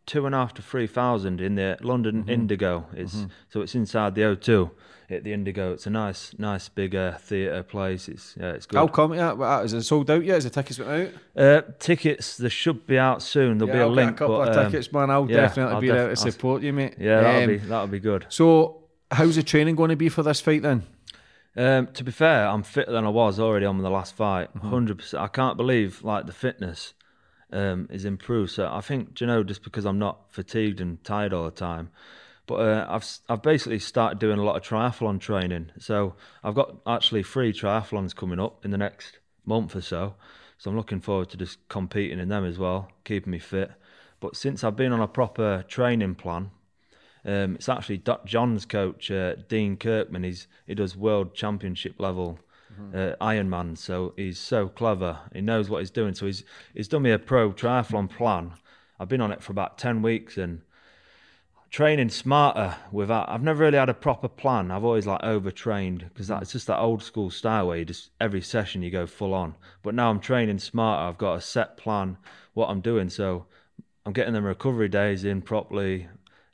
two and a half to three thousand in the London Mm-hmm. Indigo. It's so it's inside the O2 at the Indigo. It's a nice, nice big uh, theatre place. It's yeah, it's good. I'll come Yeah, Is it sold out yet? Is the tickets went out? Uh, tickets they should be out soon. There'll Yeah, be a I'll link. get a couple but, of um, tickets, man. I'll yeah, definitely I'll be def- there to support you, mate. Yeah, that'll Um, be that'll be good. So, how's the training going to be for this fight then? Um, to be fair, I'm fitter than I was already on the last fight. Mm-hmm. 100 percent. I can't believe like the fitness um, is improved. So I think you know just because I'm not fatigued and tired all the time. But uh, I've I've basically started doing a lot of triathlon training. So I've got actually three triathlons coming up in the next month or so. So I'm looking forward to just competing in them as well, keeping me fit. But since I've been on a proper training plan, um, it's actually John's coach, uh, Dean Kirkman. He's he does world championship level uh, Ironman, so he's so clever. He knows what he's doing. So he's he's done me a pro triathlon plan. I've been on it for about ten weeks and training smarter without. I've never really had a proper plan. I've always like overtrained because it's just that old school style where you just every session you go full on. But now I'm training smarter. I've got a set plan what I'm doing. So I'm getting them recovery days in properly,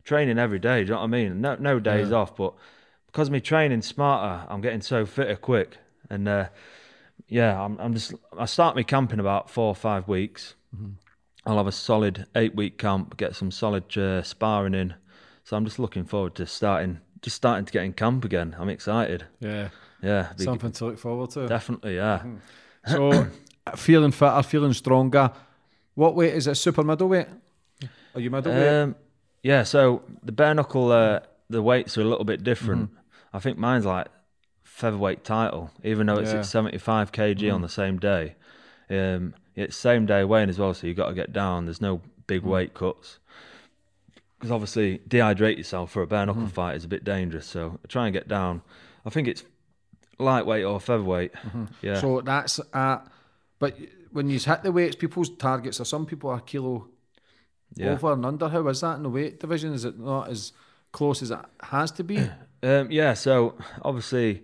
training every day. Do you know what I mean? No, no days off, but because me training smarter, I'm getting so fitter quick. And uh, yeah, I'm, I'm just. I start my camp in about four or five weeks. I'll have a solid eight week camp, get some solid uh, sparring in. So I'm just looking forward to starting, just starting to get in camp again. I'm excited. Yeah, Yeah, be- something to look forward to. definitely. Yeah. So, feeling fitter, feeling stronger. What weight is it? Super middleweight? Are you middleweight? Um, yeah, so the bare knuckle, uh, the weights are a little bit different. I think mine's like featherweight title, even though it's Yeah. at 75 kg on the same day. Um, it's same day weighing as well, so you've got to get down. There's no big weight cuts. Because obviously, dehydrate yourself for a bare knuckle fight is a bit dangerous. So try and get down. I think it's lightweight or featherweight. Yeah. So that's at. But when you hit the weights, people's targets are some people are a kilo Yeah. over and under. How is that in the weight division? Is it not as close as it has to be? Um, yeah, so obviously,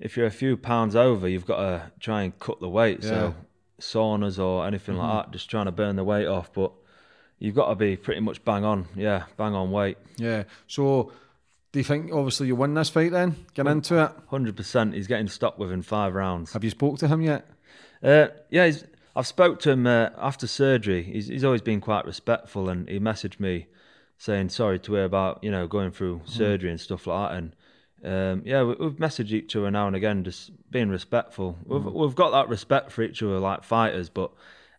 if you're a few pounds over, you've got to try and cut the weight. So saunas or anything like that, just trying to burn the weight off. But you've got to be pretty much bang on. Yeah, bang on weight. yeah. So, do you think obviously you win this fight then? Get into it. Hundred percent. He's getting stopped within five rounds. Have you spoke to him yet? Uh, yeah, he's, I've spoke to him uh, after surgery. He's, he's always been quite respectful, and he messaged me saying sorry to hear about you know going through surgery and stuff like that. And um, yeah, we, we've messaged each other now and again, just being respectful. We've we've got that respect for each other like fighters, but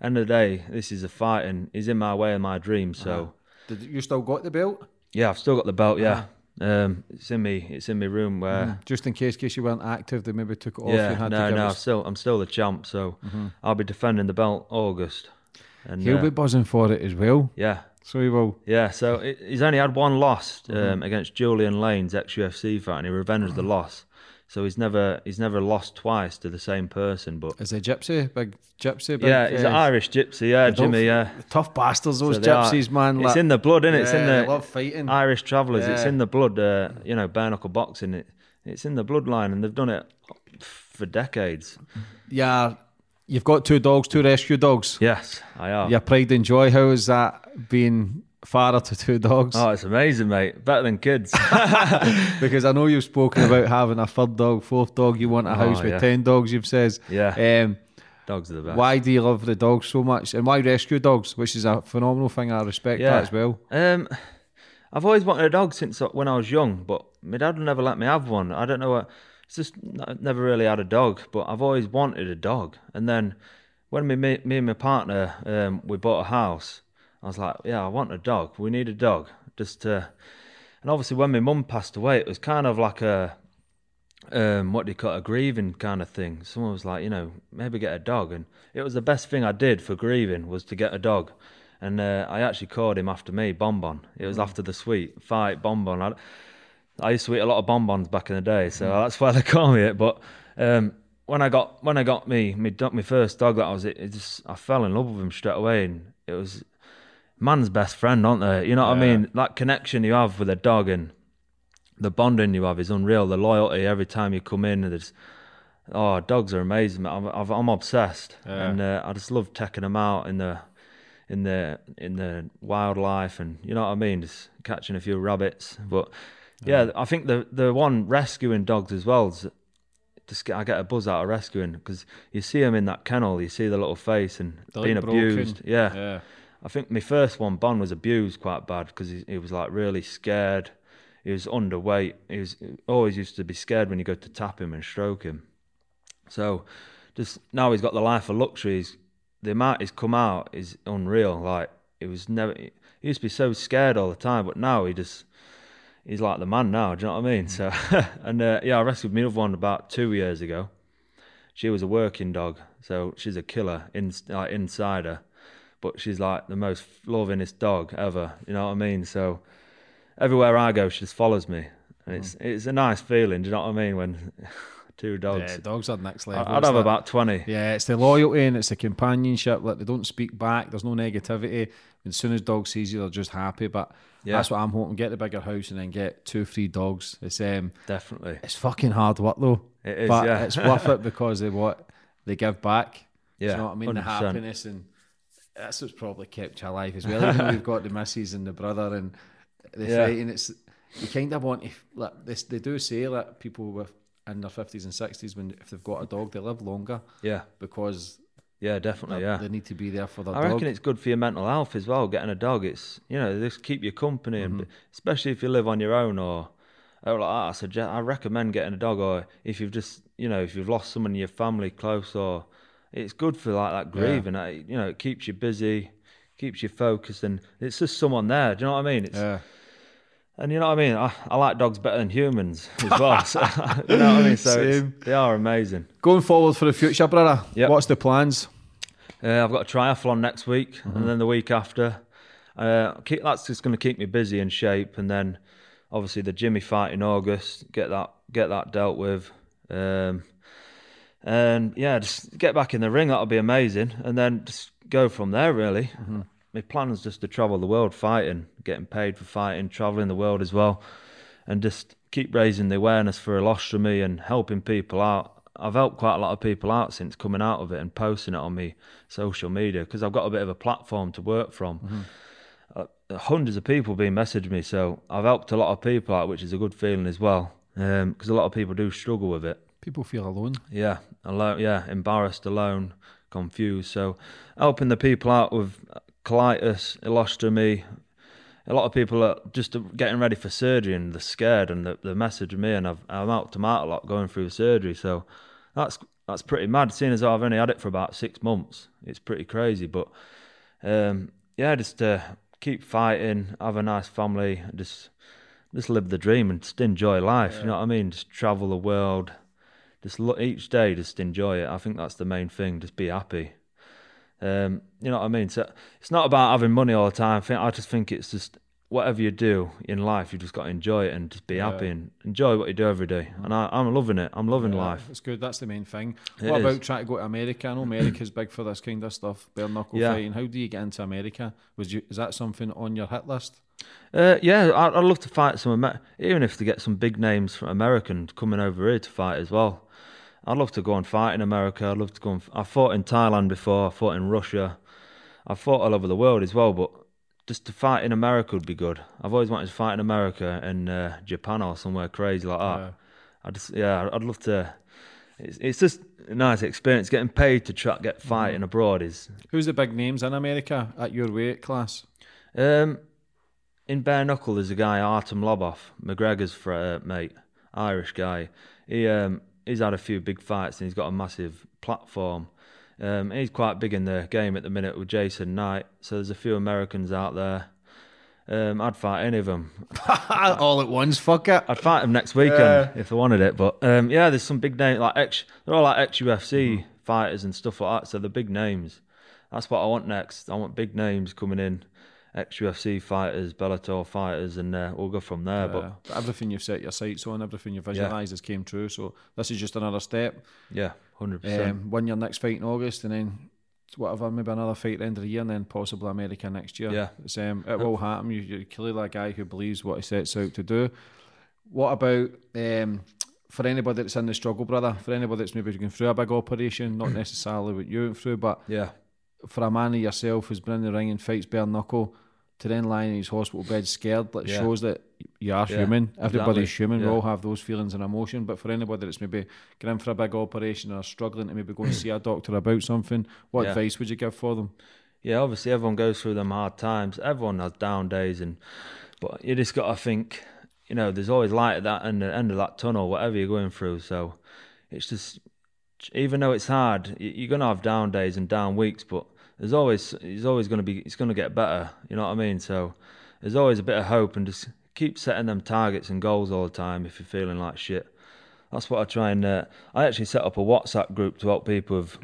end of the day, this is a fight, and he's in my way and my dream. So Did you still got the belt? yeah, I've still got the belt. Yeah, um, it's in me. It's in my room where. Just in case, case you weren't active, they maybe took it off. Yeah, you had no, no, I'm still, I'm still the champ, so I'll be defending the belt August. And He'll uh, be buzzing for it as well. yeah, So he will. Yeah, so he's only had one loss um, Mm-hmm. against Julian Lane's ex UFC fight, and he revenged the loss. So he's never he's never lost twice to the same person. But Is a gypsy, big gypsy. Big, yeah, he's uh, an Irish gypsy. Yeah, don't- Jimmy. Yeah, Tough bastards, those So they are- gypsies, man. It's like- in the blood, is It's in Yeah, the love fighting. Irish travellers. Yeah. It's in the blood. Uh, you know, bare knuckle boxing. It it's in the bloodline, and they've done it for decades. yeah, you've got two dogs, two rescue dogs. Yes, I are. Your pride and joy. How is that being father to two dogs? Oh, it's amazing, mate. Better than kids. Because I know you've spoken about having a third dog, fourth dog. You want a house Oh, with yeah. ten dogs. You've says. Yeah. Um, Dogs are the best. why do you love the dogs so much, and why rescue dogs, which is a phenomenal thing. I respect that as well. Um, I've always wanted a dog since when I was young, but my dad never let me have one. I don't know what. It's just never really had a dog, but I've always wanted a dog. And then when me me, me and my partner um, we bought a house, I was like, yeah, I want a dog. We need a dog just to. And obviously, when my mum passed away, it was kind of like a um, what do you call it, a grieving kind of thing. Someone was like, you know, maybe get a dog, and it was the best thing I did for grieving was to get a dog. And uh, I actually called him after me, Bonbon. It was after the sweet fight, Bonbon. I, I used to eat a lot of bonbons back in the day, so that's why they call me it. But um, when I got when I got me me, dog, my first dog, that was it. it just, I fell in love with him straight away, and it was man's best friend, aren't they? You know what I mean? That connection you have with a dog, and the bonding you have is unreal. The loyalty every time you come in, there's oh, dogs are amazing. I'm, I'm, I'm obsessed, Yeah. and uh, I just love taking them out in the in the in the wildlife, and you know what I mean, just catching a few rabbits. But yeah, um, I think the the one rescuing dogs as well. Is, just get, I get a buzz out of rescuing because you see them in that kennel, you see the little face and They're being broken. abused. Yeah. Yeah. I think my first one, Bon, was abused quite bad because he, he was like really scared. He was underweight. He was he always used to be scared when you go to tap him and stroke him. So, just now he's got the life of luxury. He's, the amount he's come out is unreal. Like it was never. He used to be so scared all the time, but now he just he's like the man now. Do you know what I mean? So, and uh, yeah, I rescued my other one about two years ago. She was a working dog, so she's a killer in, like inside her but she's like the most lovingest dog ever. You know what I mean? So everywhere I go, she just follows me, and it's it's a nice feeling. Do you know what I mean? When two dogs, Yeah, dogs are next level. I'd have that- about twenty. Yeah, it's the loyalty and it's the companionship. Like they don't speak back. There's no negativity. As soon as dog sees you, they're just happy. But Yeah. that's what I'm hoping. Get the bigger house and then get two, three dogs. It's um, Definitely. it's fucking hard work though. It is, but yeah. it's worth it because they what they give back. Yeah, you know what I mean? The 100%. happiness and that's what's probably kept you alive as well. Even we've got the missus and the brother and the Yeah. fighting, it's you kind of want to like this. They do say that people with in their fifties and sixties, when if they've got a dog, they live longer Yeah, because yeah, definitely. Yeah. they need to be there for their I dog. reckon it's good for your mental health as well. Getting a dog, it's you know, just keep you company, and especially if you live on your own or, or like that. I suggest, I recommend getting a dog, or if you've just, you know, if you've lost someone in your family close, or it's good for like that grieving. uh, You know, it keeps you busy, keeps you focused, and it's just someone there. Do you know what I mean? It's, yeah. And you know what I mean? I, I like dogs better than humans as well. so, you know what I mean? So they are amazing. Going forward for the future, brother. Yep. What's the plans? Uh, I've got a triathlon next week, Mm-hmm. and then the week after. Uh, keep, that's just going to keep me busy and shape, and then obviously the Jimmy fight in August. Get that get that dealt with, um, and yeah, just get back in the ring. That'll be amazing, and then just go from there. Really, Mm-hmm. My plan is just to travel the world fighting, getting paid for fighting, traveling the world as well, and just keep raising the awareness for ileostomy and helping people out. I've helped quite a lot of people out since coming out of it and posting it on me social media because I've got a bit of a platform to work from. Mm-hmm. Uh, uh, hundreds of people been messaging me, so I've helped a lot of people out, which is a good feeling as well. Um, because a lot of people do struggle with it. People feel alone. Yeah, alone. Yeah, embarrassed, alone, confused. So, helping the people out with colitis, ileostomy. A lot of people are just getting ready for surgery and they're scared, and they, they message me, and I've I've helped them out a lot going through surgery. So, that's that's pretty mad. Seeing as I've only had it for about six months, it's pretty crazy. But um, yeah, just uh, keep fighting, have a nice family, just just live the dream and just enjoy life. You know what I mean? Just travel the world, just look each day, just enjoy it. I think that's the main thing. Just be happy. Um, you know what I mean? So it's not about having money all the time. I, just think it's just whatever you do in life, you just got to enjoy it and just be happy and enjoy what you do every day. And I, I'm loving it. I'm loving life. It's good. That's the main thing. It what is. about trying to go to America? I know America's big for this kind of stuff, bare knuckle Yeah. fighting. How do you get into America? Was you is that something on your hit list? Uh, yeah, I'd, I'd love to fight some, even if to get some big names from American coming over here to fight as well. I'd love to go and fight in America. I'd love to go and. I fought in Thailand before. I fought in Russia. I fought all over the world as well, but just to fight in America would be good. I've always wanted to fight in America and uh, Japan or somewhere crazy like that. Yeah. I just, yeah, I'd love to. It's, it's just a nice experience. Getting paid to try get fighting abroad is Who's the big names in America at your weight class? Um, in bare knuckle, there's a guy Artem Lobov, McGregor's fr- uh, mate, Irish guy. He um, he's had a few big fights and he's got a massive platform. Um, he's quite big in the game at the minute with Jason Knight. So there's a few Americans out there. Um, I'd fight any of them. All at once, fuck it. I'd fight them next weekend if I wanted it. But um, yeah, there's some big names like ex. They're all like ex UFC fighters and stuff like that. So the big names. That's what I want next. I want big names coming in, ex UFC fighters, Bellator fighters, and uh, we'll go from there. Uh, but everything you've set your sights on, everything you've visualised has came true. So this is just another step. Yeah, hundred percent. Um, win your next fight in August, and then whatever, maybe another fight at the end of the year, and then possibly America next year. Yeah. it's, um, it will happen. You, you're clearly a guy who believes what he sets out to do. what about um, for anybody that's in the struggle, brother? For anybody that's maybe going through a big operation, not necessarily what you went through, but Yeah. For a man of yourself who's been in the ring and fights bare knuckle to then lie in his hospital bed scared, that Yeah. shows that you are Yeah, human. Everybody's exactly. human. We all have those feelings and emotion. But for anybody that's maybe going for a big operation or struggling to maybe go and see a doctor about something, what Yeah. advice would you give for them? Yeah, obviously everyone goes through them hard times. Everyone has down days, and but you just got to think, you know, there's always light at that end, end of that tunnel, whatever you're going through. So it's just, even though it's hard, you're gonna have down days and down weeks, but there's always, it's always gonna be, it's gonna get better. You know what I mean? So there's always a bit of hope, and just keep setting them targets and goals all the time if you're feeling like shit. That's what I try and. Uh, I actually set up a WhatsApp group to help people with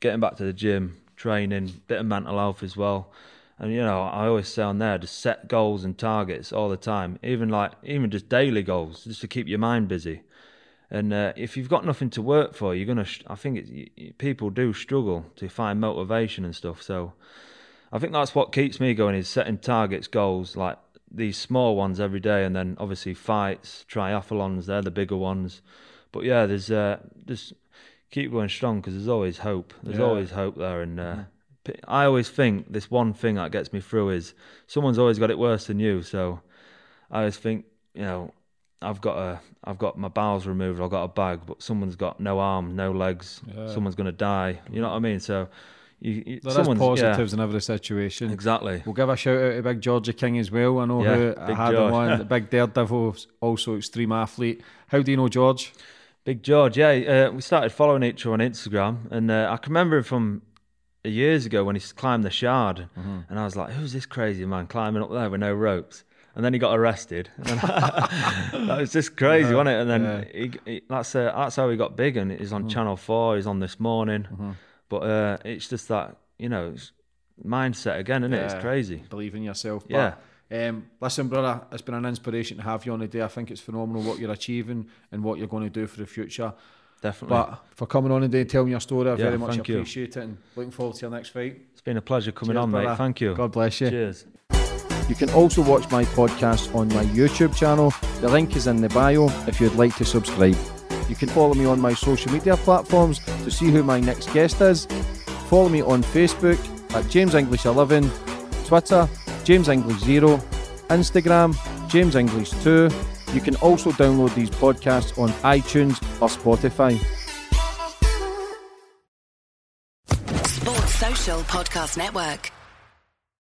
getting back to the gym, training, bit of mental health as well. And you know, I always say on there, just set goals and targets all the time, even like even just daily goals, just to keep your mind busy. And uh, if you've got nothing to work for, you're gonna. I think it, y- y- people do struggle to find motivation and stuff. So I think that's what keeps me going is setting targets, goals like these small ones every day, and then obviously fights, triathlons. They're the bigger ones. But yeah, there's uh, just keep going strong because there's always hope. There's Yeah. always hope there, and uh, I always think this one thing that gets me through is someone's always got it worse than you. So I always think, you know, I've got a, I've got my bowels removed, I've got a bag, but someone's got no arm, no legs. Someone's gonna die. You know what I mean? So you, you someone's positives in every situation. Exactly. We'll give a shout out to Big Georgie King as well. I know Yeah, who I had him on. The big daredevil, also extreme athlete. How do you know George? Big George, yeah. Uh, we started following each other on Instagram, and uh, I can remember him from years ago when he climbed the Shard, Mm-hmm. and I was like, "Who's this crazy man climbing up there with no ropes?" And then he got arrested. And that was just crazy, wasn't it? And then yeah. he, he, that's uh, that's how he got big, and he's on Mm-hmm. Channel Four. He's on this morning, but uh, it's just that you know mindset again, isn't it? It's crazy. Believe in yourself. Yeah. But, um, listen, brother, it's been an inspiration to have you on today. I think it's phenomenal what you're achieving and what you're going to do for the future. Definitely. But for coming on today, telling your story, I Yeah, very much thank you. appreciate it and looking forward to your next fight. it's been a pleasure coming Cheers, on, brother. mate. Thank you. God bless you. Cheers. You can also watch my podcast on my YouTube channel. The link is in the bio if you'd like to subscribe. You can follow me on my social media platforms to see who my next guest is. Follow me on Facebook at James English 11, Twitter James English 0, Instagram James English 2. You can also download these podcasts on iTunes or Spotify. Sports Social Podcast Network.